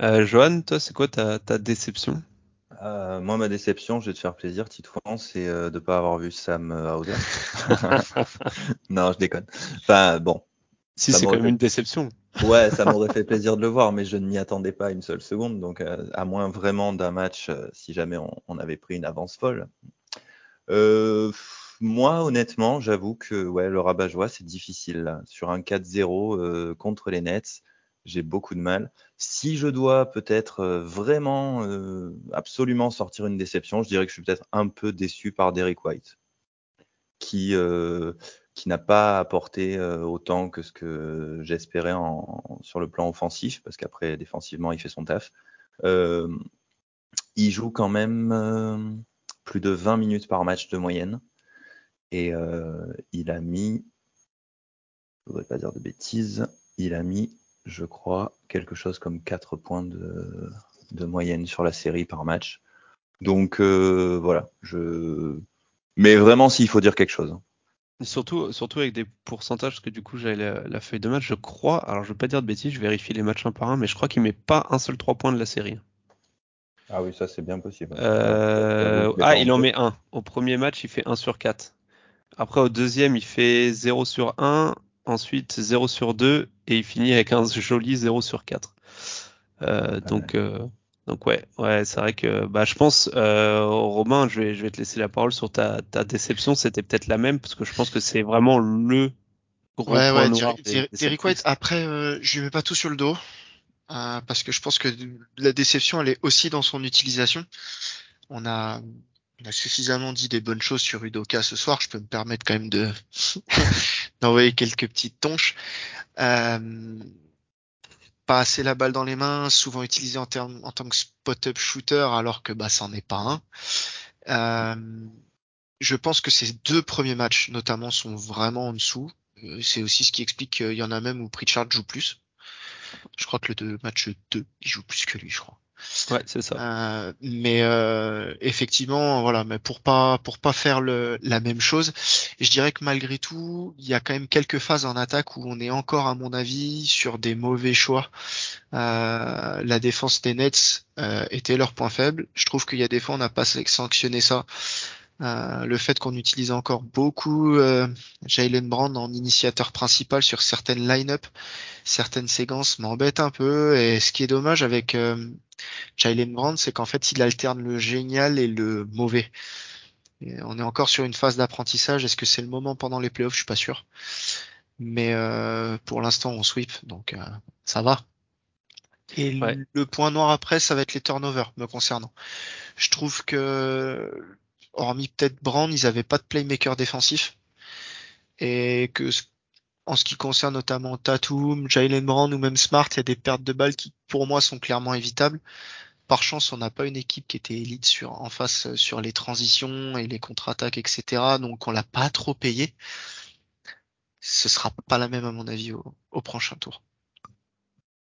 B: Euh, Johan, toi, c'est quoi ta, ta déception?
D: Euh, moi, ma déception, je vais te faire plaisir, Titouan, c'est euh, de pas avoir vu Sam euh, Hauser. non, je déconne. Enfin, bon.
B: Si c'est quand même une déception.
D: Ouais, ça m'aurait fait plaisir de le voir, mais je ne m'y attendais pas une seule seconde. Donc, à moins vraiment d'un match, si jamais on, avait pris une avance folle. moi, honnêtement, j'avoue que ouais, le rabat-joie, c'est difficile. Sur un 4-0 contre les Nets, j'ai beaucoup de mal. Si je dois peut-être euh, vraiment euh, absolument sortir une déception, je dirais que je suis peut-être un peu déçu par Derek White, qui euh, qui n'a pas apporté autant que ce que j'espérais sur le plan offensif, parce qu'après défensivement il fait son taf. il joue quand même plus de 20 minutes par match de moyenne, et il a mis, je voudrais pas dire de bêtises, il a mis je crois, quelque chose comme 4 points de, de moyenne sur la série par match. Donc euh, voilà, je. Mais vraiment, s'il faut dire quelque chose.
B: Surtout, surtout avec des pourcentages, parce que du coup, j'avais la, feuille de match, je crois, alors je vais pas dire de bêtises, je vérifie les matchs un par un, mais je crois qu'il met pas un seul 3 points de la série.
D: Ah oui, ça c'est bien possible.
B: Euh... Ah, il en met un. Au premier match, il fait 1 sur 4. Après, au deuxième, il fait 0 sur 1 ensuite 0 sur 2 et il finit avec un joli 0 sur 4. Euh, donc, euh, donc ouais, ouais, c'est vrai que bah, je pense, euh, Romain, je vais, je vais te laisser la parole sur ta, ta déception. C'était peut-être la même parce que je pense que c'est vraiment le
E: gros ouais, point ouais, noir. Derrick White, après, euh, je lui mets pas tout sur le dos euh, parce que je pense que la déception, elle est aussi dans son utilisation. On a on a suffisamment dit des bonnes choses sur Udoka ce soir. Je peux me permettre quand même de d'envoyer quelques petites tonches. Euh, pas assez la balle dans les mains, souvent utilisé en, en tant que spot-up shooter, alors que bah c'en est pas un. Euh, je pense que ces deux premiers matchs, notamment, sont vraiment en dessous. Euh, c'est aussi ce qui explique qu'il y en a même où Pritchard joue plus. Je crois que le match 2, il joue plus que lui, je crois.
B: Ouais, c'est ça.
E: Euh, mais euh, effectivement, voilà, mais pour pas pour pas faire le, la même chose, je dirais que malgré tout, il y a quand même quelques phases en attaque où on est encore, à mon avis, sur des mauvais choix. Euh, la défense des Nets euh, était leur point faible. Je trouve qu'il y a des fois on n'a pas sanctionné ça. Euh, le fait qu'on utilise encore beaucoup euh, Jalen Brand en initiateur principal sur certaines line-up, certaines séquences m'embête un peu. Et ce qui est dommage avec euh, Jalen Brand, c'est qu'en fait il alterne le génial et le mauvais. on est encore sur une phase d'apprentissage. Est-ce que c'est le moment pendant les playoffs? Je suis pas sûr. Mais euh, pour l'instant on sweep, donc ça va. Et le point noir après, ça va être les turnovers me concernant. Je trouve que hormis peut-être Brand, ils n'avaient pas de playmaker défensif. Et que en ce qui concerne notamment Tatum, Jalen Brand ou même Smart, il y a des pertes de balles qui pour moi sont clairement évitables. Par chance, on n'a pas une équipe qui était élite en face sur les transitions et les contre-attaques, etc. Donc on l'a pas trop payé. Ce sera pas la même à mon avis au prochain tour.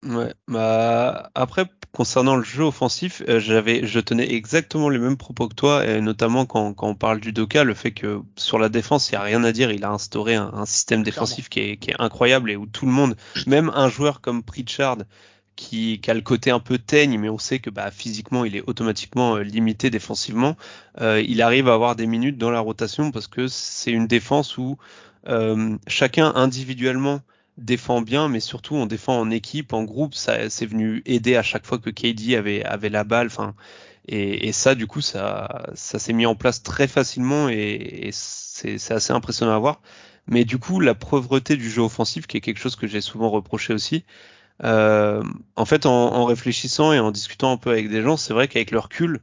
B: Ouais, bah après concernant le jeu offensif, euh, j'avais, je tenais exactement les mêmes propos que toi, et notamment quand, quand on parle du Doka, le fait que sur la défense il y a rien à dire, il a instauré un, un système défensif qui est, qui est, incroyable et où tout le monde, même un joueur comme Pritchard qui, qui a le côté un peu teigne, mais on sait que bah, physiquement il est automatiquement euh, limité défensivement, euh, il arrive à avoir des minutes dans la rotation parce que c'est une défense où euh, chacun individuellement défend bien, mais surtout on défend en équipe, en groupe. Ça, c'est venu aider à chaque fois que KD avait, avait la balle. Enfin, et, et, ça, du coup, ça, ça s'est mis en place très facilement et, et c'est, assez impressionnant à voir. Mais du coup, la pauvreté du jeu offensif, qui est quelque chose que j'ai souvent reproché aussi. Euh, en fait, en, en, réfléchissant et en discutant un peu avec des gens, c'est vrai qu'avec le recul,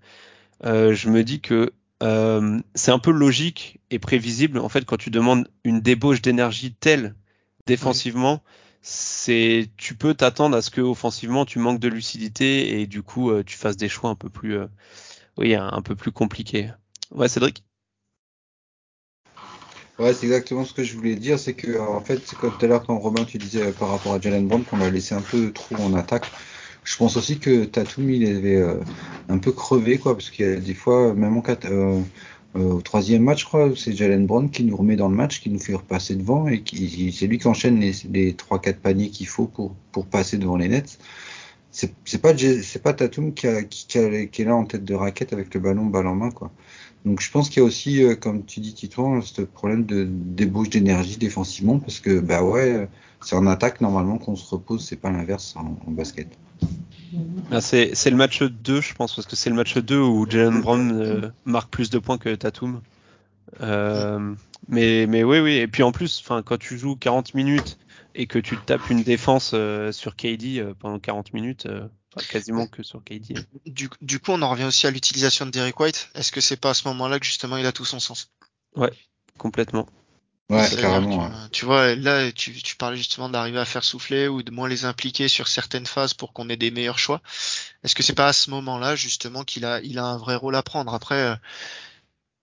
B: euh, je me dis que euh, c'est un peu logique et prévisible. En fait, quand tu demandes une débauche d'énergie telle défensivement, c'est tu peux t'attendre à ce que offensivement tu manques de lucidité et du coup euh, tu fasses des choix un peu plus euh, oui un, peu plus compliqués. Ouais, Cédric?
C: Ouais, c'est exactement ce que je voulais dire, c'est que en fait, comme tout à l'heure quand Robin tu disais par rapport à Jalen Brown qu'on l'a laissé un peu trop en attaque. Je pense aussi que Tatum il avait euh, un peu crevé quoi, parce qu'il y a des fois même en 4 euh, au troisième match, je crois, c'est Jalen Brown qui nous remet dans le match, qui nous fait repasser devant et c'est lui qui enchaîne les, les 3-4 paniers qu'il faut pour, passer devant les nets. C'est, pas, pas Tatum qui, est là en tête de raquette avec le ballon balle en main, quoi. Donc je pense qu'il y a aussi, euh, comme tu dis Titouan, ce problème de débauche d'énergie défensivement, parce que bah ouais, c'est en attaque normalement qu'on se repose, c'est pas l'inverse en, en basket.
B: Ah, c'est, le match 2, je pense, parce que c'est le match 2 où Jalen Brown euh, marque plus de points que Tatum. Euh, mais, mais oui, oui. Et puis en plus, quand tu joues 40 minutes et que tu tapes une défense sur KD pendant 40 minutes, quasiment que sur KD.
E: Du, du, coup, on en revient aussi à l'utilisation de Derek White. Est-ce que c'est pas à ce moment-là que justement il a tout son sens?
B: Ouais, complètement.
C: Ouais, carrément.
E: Que, ouais. Tu vois, là, tu, tu parlais justement d'arriver à faire souffler ou de moins les impliquer sur certaines phases pour qu'on ait des meilleurs choix. Est-ce que c'est pas à ce moment-là justement qu'il a, il a un vrai rôle à prendre? Après, euh,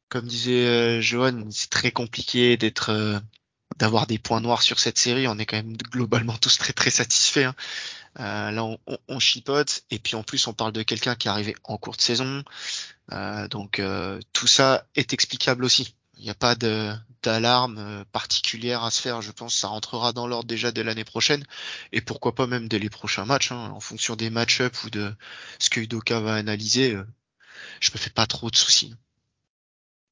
E: comme disait euh, Johan, c'est très compliqué d'être, euh, d'avoir des points noirs sur cette série. On est quand même globalement tous très très satisfaits. Hein. Euh, là, on, chipote et puis en plus, on parle de quelqu'un qui est arrivé en cours de saison. donc tout ça est explicable aussi. Il n'y a pas d'alarme particulière à se faire. Je pense que ça rentrera dans l'ordre déjà dès l'année prochaine et pourquoi pas même dès les prochains matchs, hein, en fonction des match-up ou de ce que Udoka va analyser. je me fais pas trop de soucis.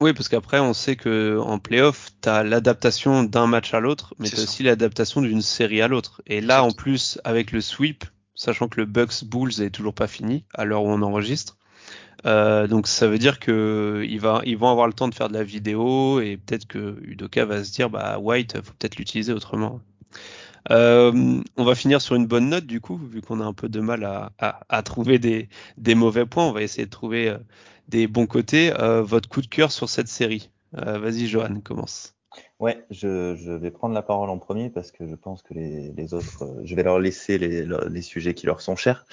B: Oui, parce qu'après, on sait que en playoff, tu as l'adaptation d'un match à l'autre, mais tu as aussi l'adaptation d'une série à l'autre. Et là, en plus, avec le sweep, sachant que le Bucks Bulls est toujours pas fini à l'heure où on enregistre, euh, donc ça veut dire que il va, ils vont avoir le temps de faire de la vidéo et peut-être que Udoka va se dire bah White faut peut-être l'utiliser autrement. Euh, on va finir sur une bonne note du coup vu qu'on a un peu de mal à, à, à trouver des, des, mauvais points. On va essayer de trouver euh, des bons côtés. Euh, votre coup de cœur sur cette série. Euh, vas-y Johan, commence.
D: Ouais, je, je, vais prendre la parole en premier parce que je pense que les, les autres, je vais leur laisser les, les, sujets qui leur sont chers.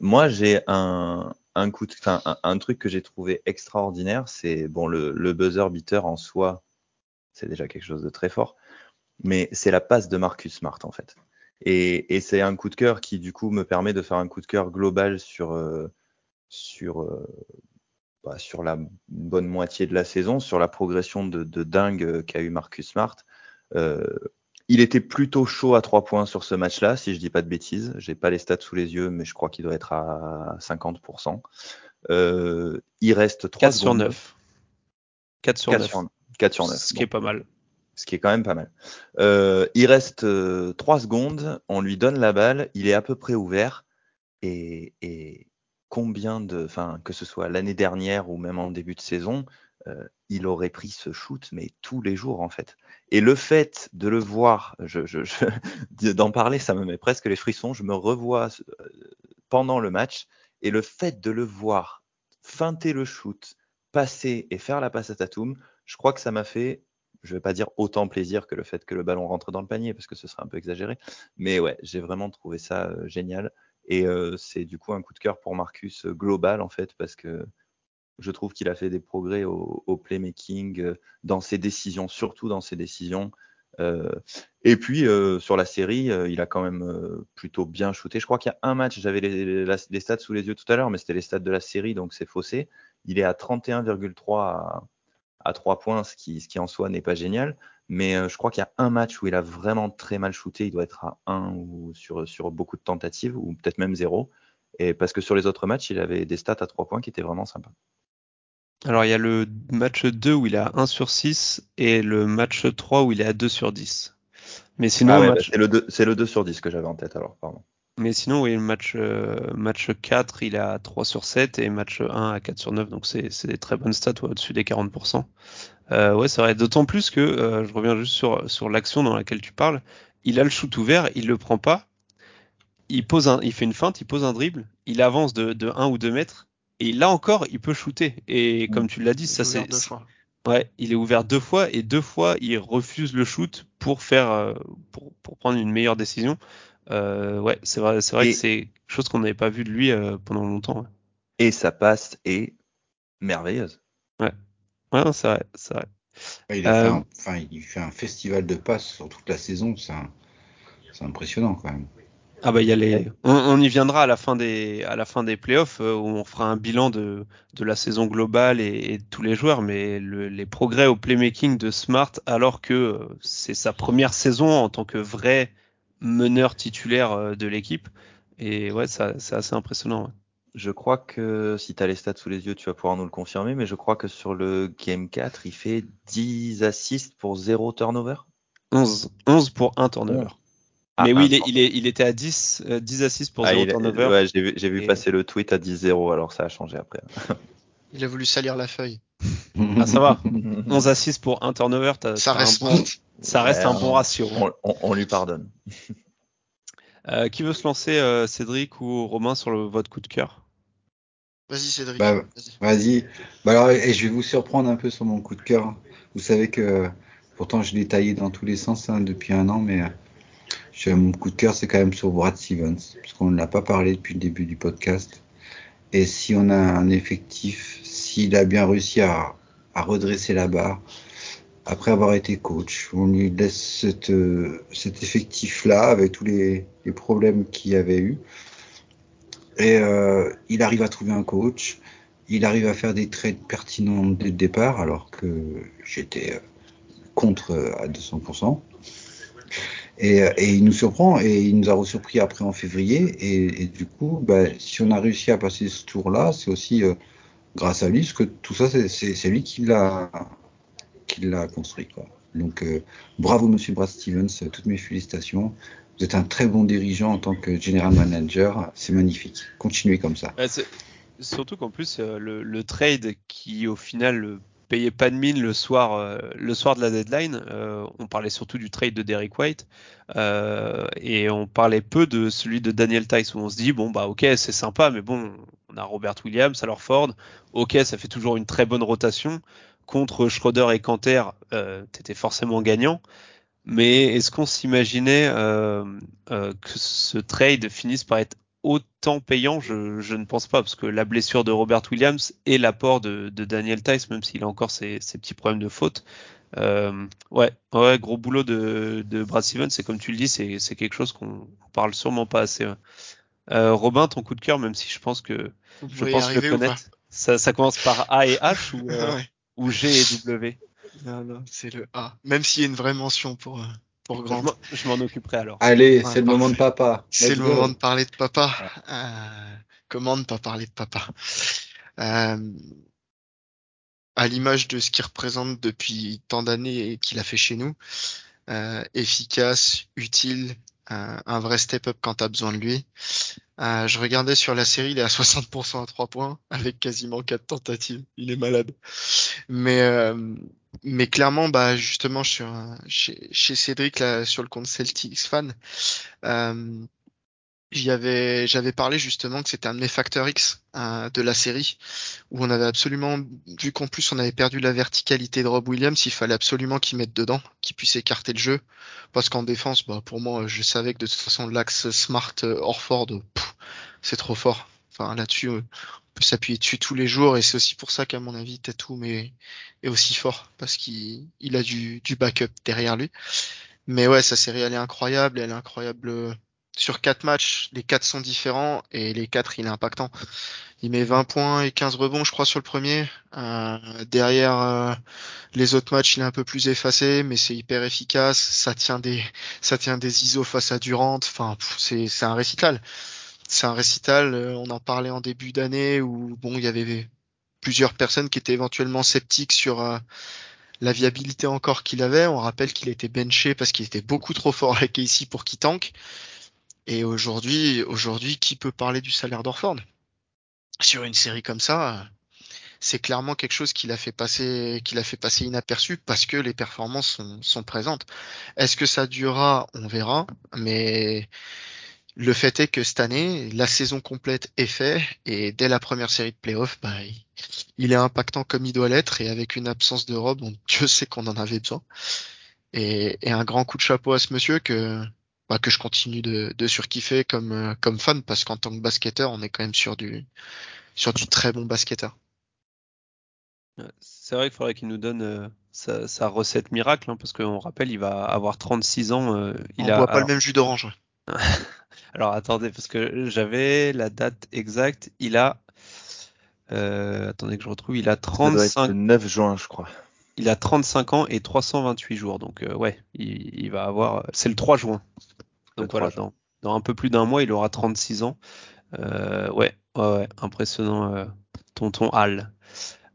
D: moi, j'ai un, un coup de, un, truc que j'ai trouvé extraordinaire, c'est bon le, le, buzzer beater en soi, c'est déjà quelque chose de très fort, mais c'est la passe de Marcus Smart en fait. Et, et c'est un coup de cœur qui du coup me permet de faire un coup de cœur global sur euh, sur euh, bah, sur la bonne moitié de la saison, sur la progression de, de dingue qu'a eu Marcus Smart. Euh, il était plutôt chaud à 3 points sur ce match-là, si je dis pas de bêtises. J'ai pas les stats sous les yeux, mais je crois qu'il doit être à 50%. Euh, il reste 3
B: 4 sur 9. 4 sur 4 9. Sur,
D: 4 sur 9.
B: Ce bon. qui est pas mal.
D: Ce qui est quand même pas mal. Euh, il reste euh, 3 secondes, on lui donne la balle, il est à peu près ouvert. Et, combien de, enfin, que ce soit l'année dernière ou même en début de saison, euh, il aurait pris ce shoot, mais tous les jours en fait. Et le fait de le voir, d'en parler, ça me met presque les frissons. Je me revois euh, pendant le match et le fait de le voir feinter le shoot, passer et faire la passe à Tatum, je crois que ça m'a fait, je vais pas dire autant plaisir que le fait que le ballon rentre dans le panier parce que ce serait un peu exagéré, mais ouais, j'ai vraiment trouvé ça euh, génial. Et euh, c'est du coup un coup de cœur pour Marcus euh, global en fait parce que je trouve qu'il a fait des progrès au, playmaking, dans ses décisions, surtout dans ses décisions. et puis sur la série, il a quand même plutôt bien shooté. Je crois qu'il y a un match, j'avais les, les, stats sous les yeux tout à l'heure, mais c'était les stats de la série, donc c'est faussé. Il est à 31,3 à, à 3 points, ce qui, ce qui en soi n'est pas génial. Mais je crois qu'il y a un match où il a vraiment très mal shooté. Il doit être à 1 ou sur, sur beaucoup de tentatives, ou peut-être même 0. Et parce que sur les autres matchs, il avait des stats à 3 points qui étaient vraiment sympas.
B: Alors il y a le match 2 où il est à 1 sur 6 et le match 3 où il est à 2 sur 10.
D: Mais sinon, ah bah, c'est le, 2, le 2 sur 10 que j'avais en tête alors, pardon.
B: Mais sinon, oui, le match, euh, match 4, il est à 3 sur 7 et match 1 à 4 sur 9, donc c'est des très bonnes stats, au-dessus des 40%. Euh, ouais, c'est vrai. D'autant plus que, euh, je reviens juste sur, sur l'action dans laquelle tu parles, il a le shoot ouvert, il le prend pas, il, pose un, il fait une feinte, il pose un dribble, il avance de, de 1 ou 2 mètres, et là encore, il peut shooter. Et comme tu l'as dit, ça c'est. Ouais, il est ouvert deux fois et deux fois il refuse le shoot pour faire euh, pour, pour prendre une meilleure décision. Euh, ouais, c'est vrai, c'est vrai que c'est chose qu'on n'avait pas vu de lui euh, pendant longtemps.
D: Et sa passe est merveilleuse.
B: Ouais, ouais, c'est vrai, c'est vrai.
C: il, a fait un, enfin, il fait un festival de passes sur toute la saison, c'est impressionnant quand même.
B: Ah bah il y a les, on, y viendra à la fin des à la fin des playoffs euh, où on fera un bilan de, de la saison globale et, de tous les joueurs, mais les progrès au playmaking de Smart alors que euh, c'est sa première saison en tant que vrai meneur titulaire euh, de l'équipe et ouais c'est assez impressionnant.
D: Je crois que si tu as les stats sous les yeux, tu vas pouvoir nous le confirmer, mais je crois que sur le game 4, il fait 10 assists pour 0 turnover.
B: 11, 11 pour 1 turnover. Ah, mais oui, il, est, il, est, il, était à 10, 10 assists pour 0 ah, turnover.
D: Ouais, j'ai vu, vu passer le tweet à 10-0, alors ça a changé après.
E: il a voulu salir la feuille.
B: Ah, ça va. 11 assists pour 1 turnover,
E: ça reste,
B: un bon, ça reste un bon ratio.
D: On, on, lui pardonne.
B: Euh, qui veut se lancer, euh, Cédric ou Romain, sur le, votre coup de cœur?
E: Vas-y, Cédric.
C: Bah, Vas-y. Bah alors, et je vais vous surprendre un peu sur mon coup de cœur. Vous savez que pourtant je l'ai taillé dans tous les sens hein, depuis un an, mais mon coup de cœur, c'est quand même sur Brad Stevens, parce qu'on ne l'a pas parlé depuis le début du podcast. Et si on a un effectif, s'il a bien réussi à, redresser la barre, après avoir été coach, on lui laisse cet effectif-là avec tous les, problèmes qu'il y avait eu. Et euh, il arrive à trouver un coach, il arrive à faire des trades pertinents dès le départ, alors que j'étais contre à 200%. Et, et, il nous surprend et il nous a surpris après en février. Et, du coup, bah, si on a réussi à passer ce tour-là, c'est aussi euh, grâce à lui, parce que tout ça, c'est lui qui l'a construit. Donc, euh, bravo, Monsieur Brad Stevens, toutes mes félicitations. Vous êtes un très bon dirigeant en tant que general manager. C'est magnifique. Continuez comme ça.
B: surtout qu'en plus, euh, le, le, trade qui, au final, pas de mine le soir, euh, le soir de la deadline. Euh, on parlait surtout du trade de Derek White. Euh, et on parlait peu de celui de Daniel Tice où on se dit bon bah ok c'est sympa mais bon on a Robert Williams alors Ford ok ça fait toujours une très bonne rotation contre Schroeder et Canter t'étais forcément gagnant. Mais est-ce qu'on s'imaginait que ce trade finisse par être autant payant, je, je, ne pense pas, parce que la blessure de Robert Williams et l'apport de, de, Daniel Tice, même s'il a encore ses, ses, petits problèmes de faute, euh, ouais, ouais, gros boulot de, de Brad Stevens, c'est comme tu le dis, c'est quelque chose qu'on parle sûrement pas assez. Euh, Robin, ton coup de cœur, même si je pense que je pense le connaître, ça, ça, commence par A et H ou, euh, ou G et W?
E: Non, non, c'est le A. Même s'il y a une vraie mention pour, euh,
B: je m'en occuperai alors.
C: Allez, c'est le moment de papa.
E: C'est le moment de parler de papa. Euh, comment ne pas parler de papa euh, À l'image de ce qu'il représente depuis tant d'années et qu'il a fait chez nous, euh, efficace, utile, un vrai step-up quand tu as besoin de lui. Euh, je regardais sur la série, il est à 60% à 3 points, avec quasiment 4 tentatives. Il est malade. Mais, euh, mais clairement, bah, justement, chez, chez Cédric, là, sur le compte Celtics fan, euh, j'avais j'avais parlé justement que c'était un de mes facteurs X euh, de la série où on avait absolument vu qu'en plus on avait perdu la verticalité de Rob Williams, il fallait absolument qu'il mette dedans, qu'il puisse écarter le jeu parce qu'en défense, bah pour moi, je savais que de toute façon l'axe Smart euh, Orford, c'est trop fort. Enfin là-dessus, euh, peut s'appuyer dessus tous les jours et c'est aussi pour ça qu'à mon avis Tatum est, est aussi fort parce qu'il il a du, du backup derrière lui. Mais ouais, sa série elle est incroyable, elle est incroyable sur quatre matchs, les quatre sont différents et les quatre il est impactant. Il met 20 points et 15 rebonds, je crois, sur le premier. Euh, derrière euh, les autres matchs, il est un peu plus effacé, mais c'est hyper efficace. Ça tient des, ça tient des ISO face à Durant. Enfin, c'est, c'est un récital. C'est un récital. Euh, on en parlait en début d'année où bon, il y avait plusieurs personnes qui étaient éventuellement sceptiques sur la viabilité encore qu'il avait. On rappelle qu'il était benché parce qu'il était beaucoup trop fort avec ici pour qu'il tank. Et aujourd'hui, aujourd'hui, qui peut parler du salaire d'Orford? Sur une série comme ça, c'est clairement quelque chose qui l'a fait passer, qui l'a fait passer inaperçu parce que les performances sont, sont présentes. Est-ce que ça durera? On verra. Mais le fait est que cette année, la saison complète est faite et dès la première série de playoffs, bah, il est impactant comme il doit l'être et avec une absence de robe, Dieu sait qu'on en avait besoin. Et, et, un grand coup de chapeau à ce monsieur que bah, que je continue de, de surkiffer comme euh, comme fan parce qu'en tant que basketteur, on est quand même sur du sur du très bon basketteur.
B: C'est vrai qu'il faudrait qu'il nous donne euh, sa, sa, recette miracle hein, parce qu'on rappelle, il va avoir 36 ans. Euh, il
E: on boit pas le même jus d'orange.
B: alors attendez parce que j'avais la date exacte. Il a euh, attendez que je retrouve. Il a 35.
D: le 9 juin, je crois.
B: Il a 35 ans et 328 jours. Donc ouais, il, il va avoir. C'est le 3 juin. Donc voilà, dans, dans, un peu plus d'un mois, il aura 36 ans. Euh, ouais, ouais, impressionnant, euh, tonton Hall.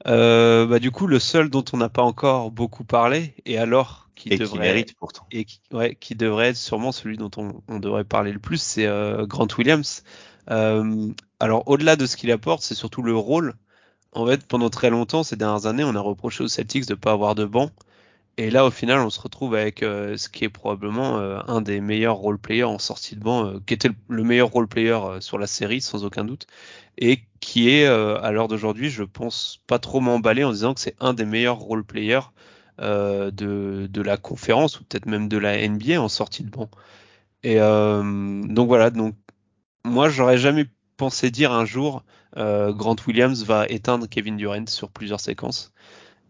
B: Euh, bah, du coup, le seul dont on n'a pas encore beaucoup parlé, et alors qui
D: et
B: devrait,
D: qui mérite pourtant,
B: et qui, ouais, qui devrait être sûrement celui dont on, on devrait parler le plus, c'est euh, Grant Williams. Euh, alors, au-delà de ce qu'il apporte, c'est surtout le rôle. En fait, pendant très longtemps, ces dernières années, on a reproché aux Celtics de pas avoir de banc. Et là, au final, on se retrouve avec euh, ce qui est probablement un des meilleurs role-players en sortie de banc, qui était le, meilleur role-player sur la série, sans aucun doute, et qui est, à l'heure d'aujourd'hui, je pense pas trop m'emballer en disant que c'est un des meilleurs role-players de, de la conférence, ou peut-être même de la NBA en sortie de banc. Et donc voilà, donc moi, j'aurais jamais pensé dire un jour, Grant Williams va éteindre Kevin Durant sur plusieurs séquences.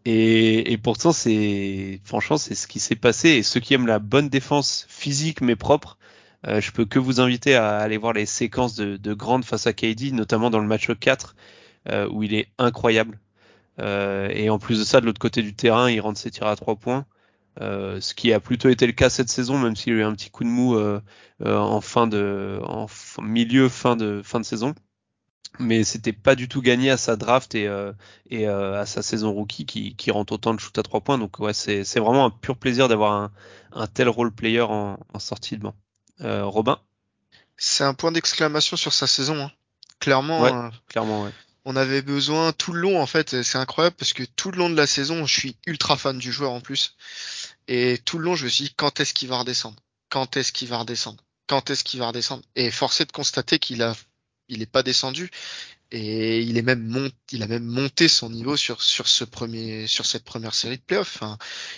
B: Et, pourtant, c'est franchement, c'est ce qui s'est passé. Et ceux qui aiment la bonne défense physique mais propre, euh, je peux que vous inviter à aller voir les séquences de, de Grande face à KD, notamment dans le match 4, euh, où il est incroyable. Euh, et en plus de ça, de l'autre côté du terrain, il rentre ses tirs à trois points. Euh, ce qui a plutôt été le cas cette saison, même s'il y a eu un petit coup de mou euh, euh, en fin de, en milieu fin de fin de saison mais c'était pas du tout gagné à sa draft et, euh, et euh, à sa saison rookie qui, qui rentre autant de shoot à trois points. Donc ouais, c'est, c'est vraiment un pur plaisir d'avoir un, un tel role player en, en sortie de banc. Euh, Robin?
E: C'est un point d'exclamation sur sa saison. Hein. Clairement,
B: ouais, euh, clairement ouais.
E: On avait besoin tout le long en fait. C'est incroyable parce que tout le long de la saison, je suis ultra fan du joueur en plus. Et tout le long, je me suis dit quand est-ce qu'il va redescendre? Quand est-ce qu'il va redescendre? Quand est-ce qu'il va redescendre? Et forcé de constater qu'il a il n'est pas descendu et il est même monté, il a même monté son niveau sur sur ce premier sur cette première série de playoffs.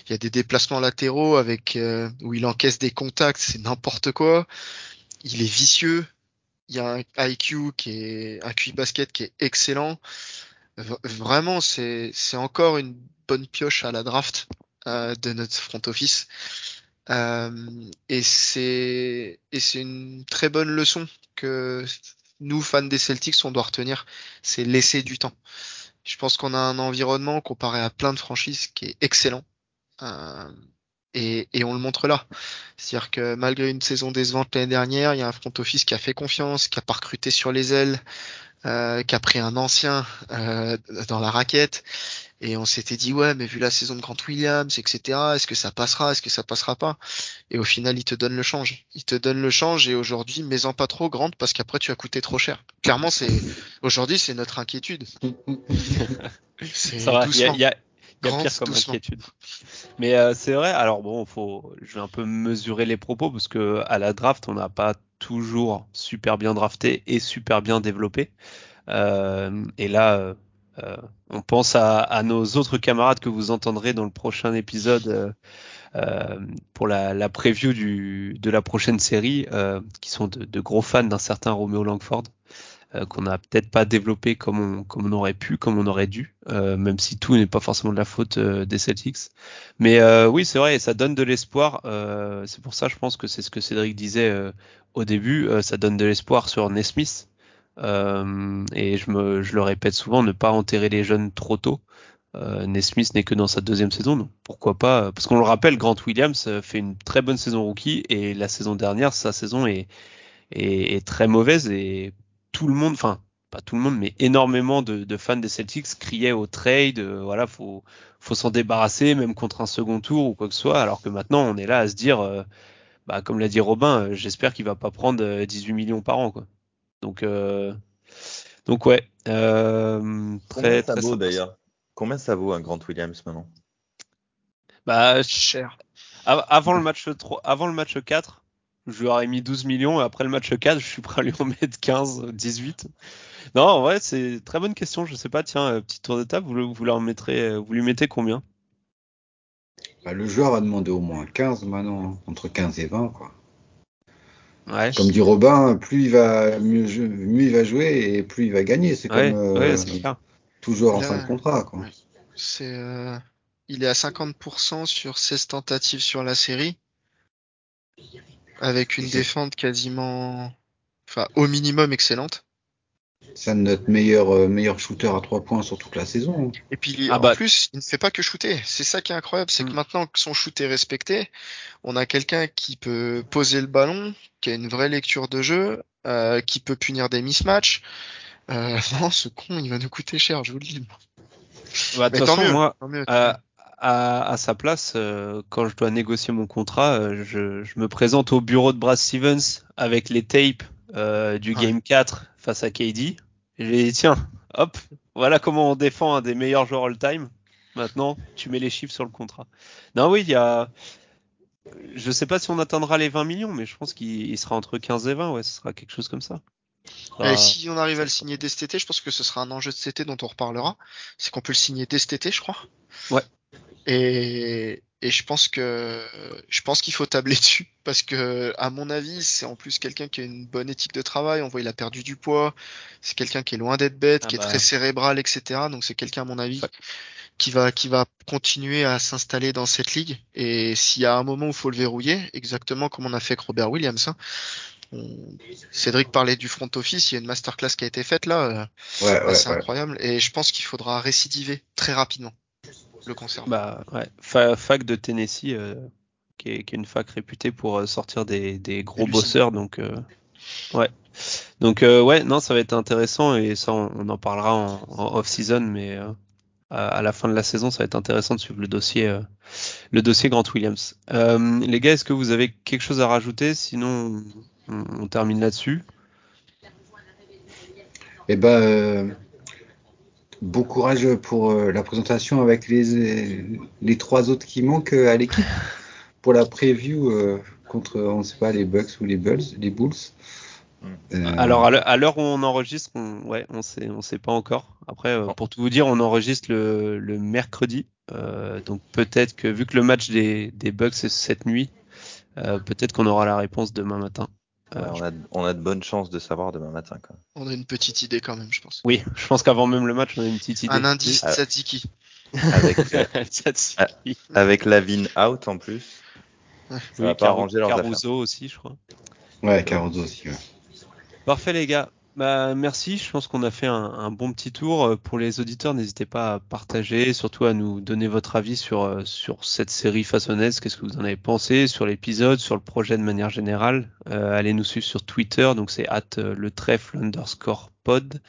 E: Il y a des déplacements latéraux avec euh, où il encaisse des contacts, c'est n'importe quoi. Il est vicieux. Il y a un IQ qui est un QI basket qui est excellent. Vraiment, c'est encore une bonne pioche à la draft euh, de notre front office. Euh, et c'est et c'est une très bonne leçon que nous, fans des Celtics, on doit retenir, c'est laisser du temps. Je pense qu'on a un environnement comparé à plein de franchises qui est excellent. Euh, et, et, on le montre là. C'est-à-dire que malgré une saison décevante l'année dernière, il y a un front office qui a fait confiance, qui a pas recruté sur les ailes, euh, qui a pris un ancien euh, dans la raquette. Et on s'était dit ouais mais vu la saison de Grant Williams etc est-ce que ça passera est-ce que ça passera pas? Et au final il te donne le change. Il te donne le change et aujourd'hui mets-en pas trop grande parce qu'après tu as coûté trop cher. Clairement c'est aujourd'hui c'est notre inquiétude.
B: C'est doucement. il y a, y a pire comme inquiétude. Mais euh, c'est vrai. Alors bon, faut, je vais un peu mesurer les propos parce que à la draft, on n'a pas toujours super bien drafté et super bien développé. Euh, et là, euh, euh, on pense à, à, nos autres camarades que vous entendrez dans le prochain épisode euh, euh, pour la, la preview du, de la prochaine série, qui sont de, de, gros fans d'un certain Romeo Langford. Euh, qu'on n'a peut-être pas développé comme on, comme on aurait pu, comme on aurait dû, euh, même si tout n'est pas forcément de la faute euh, des Celtics. Mais oui, c'est vrai, ça donne de l'espoir. c'est pour ça, je pense que c'est ce que Cédric disait au début, ça donne de l'espoir sur Nesmith. et je, me, je le répète souvent, ne pas enterrer les jeunes trop tôt. Euh, Nesmith n'est que dans sa deuxième saison, donc pourquoi pas Parce qu'on le rappelle, Grant Williams fait une très bonne saison rookie et la saison dernière, sa saison est, est très mauvaise et tout le monde, enfin pas tout le monde, mais énormément de, fans des Celtics criaient au trade, euh, voilà, faut faut s'en débarrasser, même contre un second tour ou quoi que ce soit, alors que maintenant on est là à se dire, euh, bah, comme l'a dit Robin, euh, j'espère qu'il va pas prendre 18 millions par an, quoi. Donc donc ouais,
D: très très vaut d'ailleurs? Combien ça vaut un Grant Williams maintenant?
B: Bah cher. Avant le match 3, avant le match 4, je lui aurais mis 12 millions et après le match 4, je suis prêt à lui en mettre 15, 18. Non, en vrai, c'est très bonne question. Je sais pas, tiens, euh, petit tour de table, vous, vous, leur mettrez, euh, vous lui mettez combien?
C: Bah, Le joueur a demandé au moins 15 maintenant, entre 15 et 20, quoi. Ouais. Comme dit Robin, plus il va mieux, mieux, il va jouer et plus il va gagner. C'est comme euh, toujours en fin de contrat. Quoi.
E: C'est, il est à 50% sur 16 tentatives sur la série avec une défense quasiment, enfin au minimum excellente.
C: C'est notre meilleur euh, meilleur shooter à trois points sur toute la saison.
E: Et puis ah en bah. plus, il ne fait pas que shooter. C'est ça qui est incroyable, c'est que mm. maintenant que son shoot est respecté, on a quelqu'un qui peut poser le ballon, qui a une vraie lecture de jeu, euh, qui peut punir des mismatchs. Euh, non, ce con, il va nous coûter cher, je vous le dis.
B: Bah, tant, mieux, moi, euh, à, sa place, euh, quand je dois négocier mon contrat, euh, je, me présente au bureau de Brad Stevens avec les tapes euh, du Game 4 face à KD. Et j'ai dit, tiens, hop, voilà comment on défend un des meilleurs joueurs all-time. Maintenant, tu mets les chiffres sur le contrat. Non, oui, il y a... Je sais pas si on atteindra les 20 millions, mais je pense qu'il sera entre 15 et 20, ouais, ce sera quelque chose comme ça.
E: Et si on arrive à le signer dès cet été, je pense que ce sera un enjeu de cet été dont on reparlera. C'est qu'on peut le signer dès cet été, je crois.
B: Ouais.
E: Et, et je pense que je pense qu'il faut tabler dessus parce que à mon avis c'est en plus quelqu'un qui a une bonne éthique de travail. On voit il a perdu du poids. C'est quelqu'un qui est loin d'être bête qui est ah très bah. cérébral etc donc c'est quelqu'un à mon avis qui va qui va continuer à s'installer dans cette ligue. Et s'il y a un moment où il faut le verrouiller exactement comme on a fait avec Robert Williams hein, Cédric parlait du front office. Il y a une masterclass qui a été faite là. C'est incroyable. Et je pense qu'il faudra récidiver très rapidement le
B: Bah ouais, fac de Tennessee, euh, qui, est, une fac réputée pour euh, sortir des, gros bosseurs, donc euh, ouais. Donc ouais, non, ça va être intéressant et ça on, en parlera en, off-season, mais à, la fin de la saison, ça va être intéressant de suivre le dossier, le dossier Grant Williams. les gars, est-ce que vous avez quelque chose à rajouter? Sinon, on, termine là-dessus.
C: Eh ben, Bon courage pour euh, la présentation avec les, les trois autres qui manquent euh, à l'équipe pour la preview euh, contre, on sait pas, les Bucks ou les Bulls, les Bulls.
B: Alors à l'heure où on enregistre, on, ouais, on sait, on sait pas encore. Après, pour tout vous dire, on enregistre le, le mercredi, donc peut-être que vu que le match des, des Bucks est cette nuit, peut-être qu'on aura la réponse demain matin.
D: Euh, on, a, on, a, de bonnes chances de savoir demain matin. Quand
E: On a une petite idée quand même, je pense.
B: Oui, je pense qu'avant même le match, on a une petite idée.
E: Un indice ah. Tzatziki.
D: Avec, avec Lavine out en plus.
B: Ça oui, va pas arranger Caruso aussi, je crois.
C: Ouais, Caruso aussi. Ouais.
B: Parfait les gars. Bah, merci, je pense qu'on a fait un, bon petit tour. Euh, pour les auditeurs, n'hésitez pas à partager, surtout à nous donner votre avis sur, euh, sur cette série façonnaise. Qu'est-ce que vous en avez pensé sur l'épisode, sur le projet de manière générale? Euh, Allez nous suivre sur Twitter, donc c'est at le trèfle underscore pod.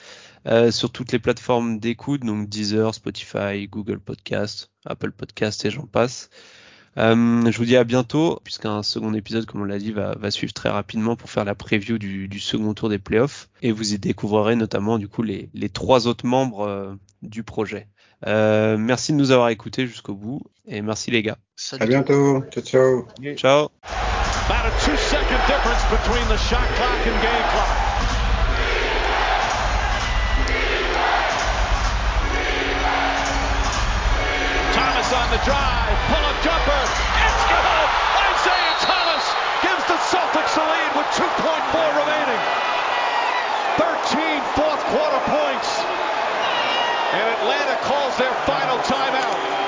B: sur toutes les plateformes d'écoute, donc Deezer, Spotify, Google Podcast, Apple Podcast et j'en passe. Euh, je vous dis à bientôt, puisqu'un second épisode, comme on l'a dit, va, va, suivre très rapidement pour faire la preview du, du, second tour des playoffs. Et vous y découvrirez notamment du coup les, les trois autres membres euh, du projet. Euh, merci de nous avoir écoutés jusqu'au bout et merci les gars.
C: Salut. À bientôt. Ciao ciao.
B: Ciao.
F: on the drive, pull-up jumper, final timeout.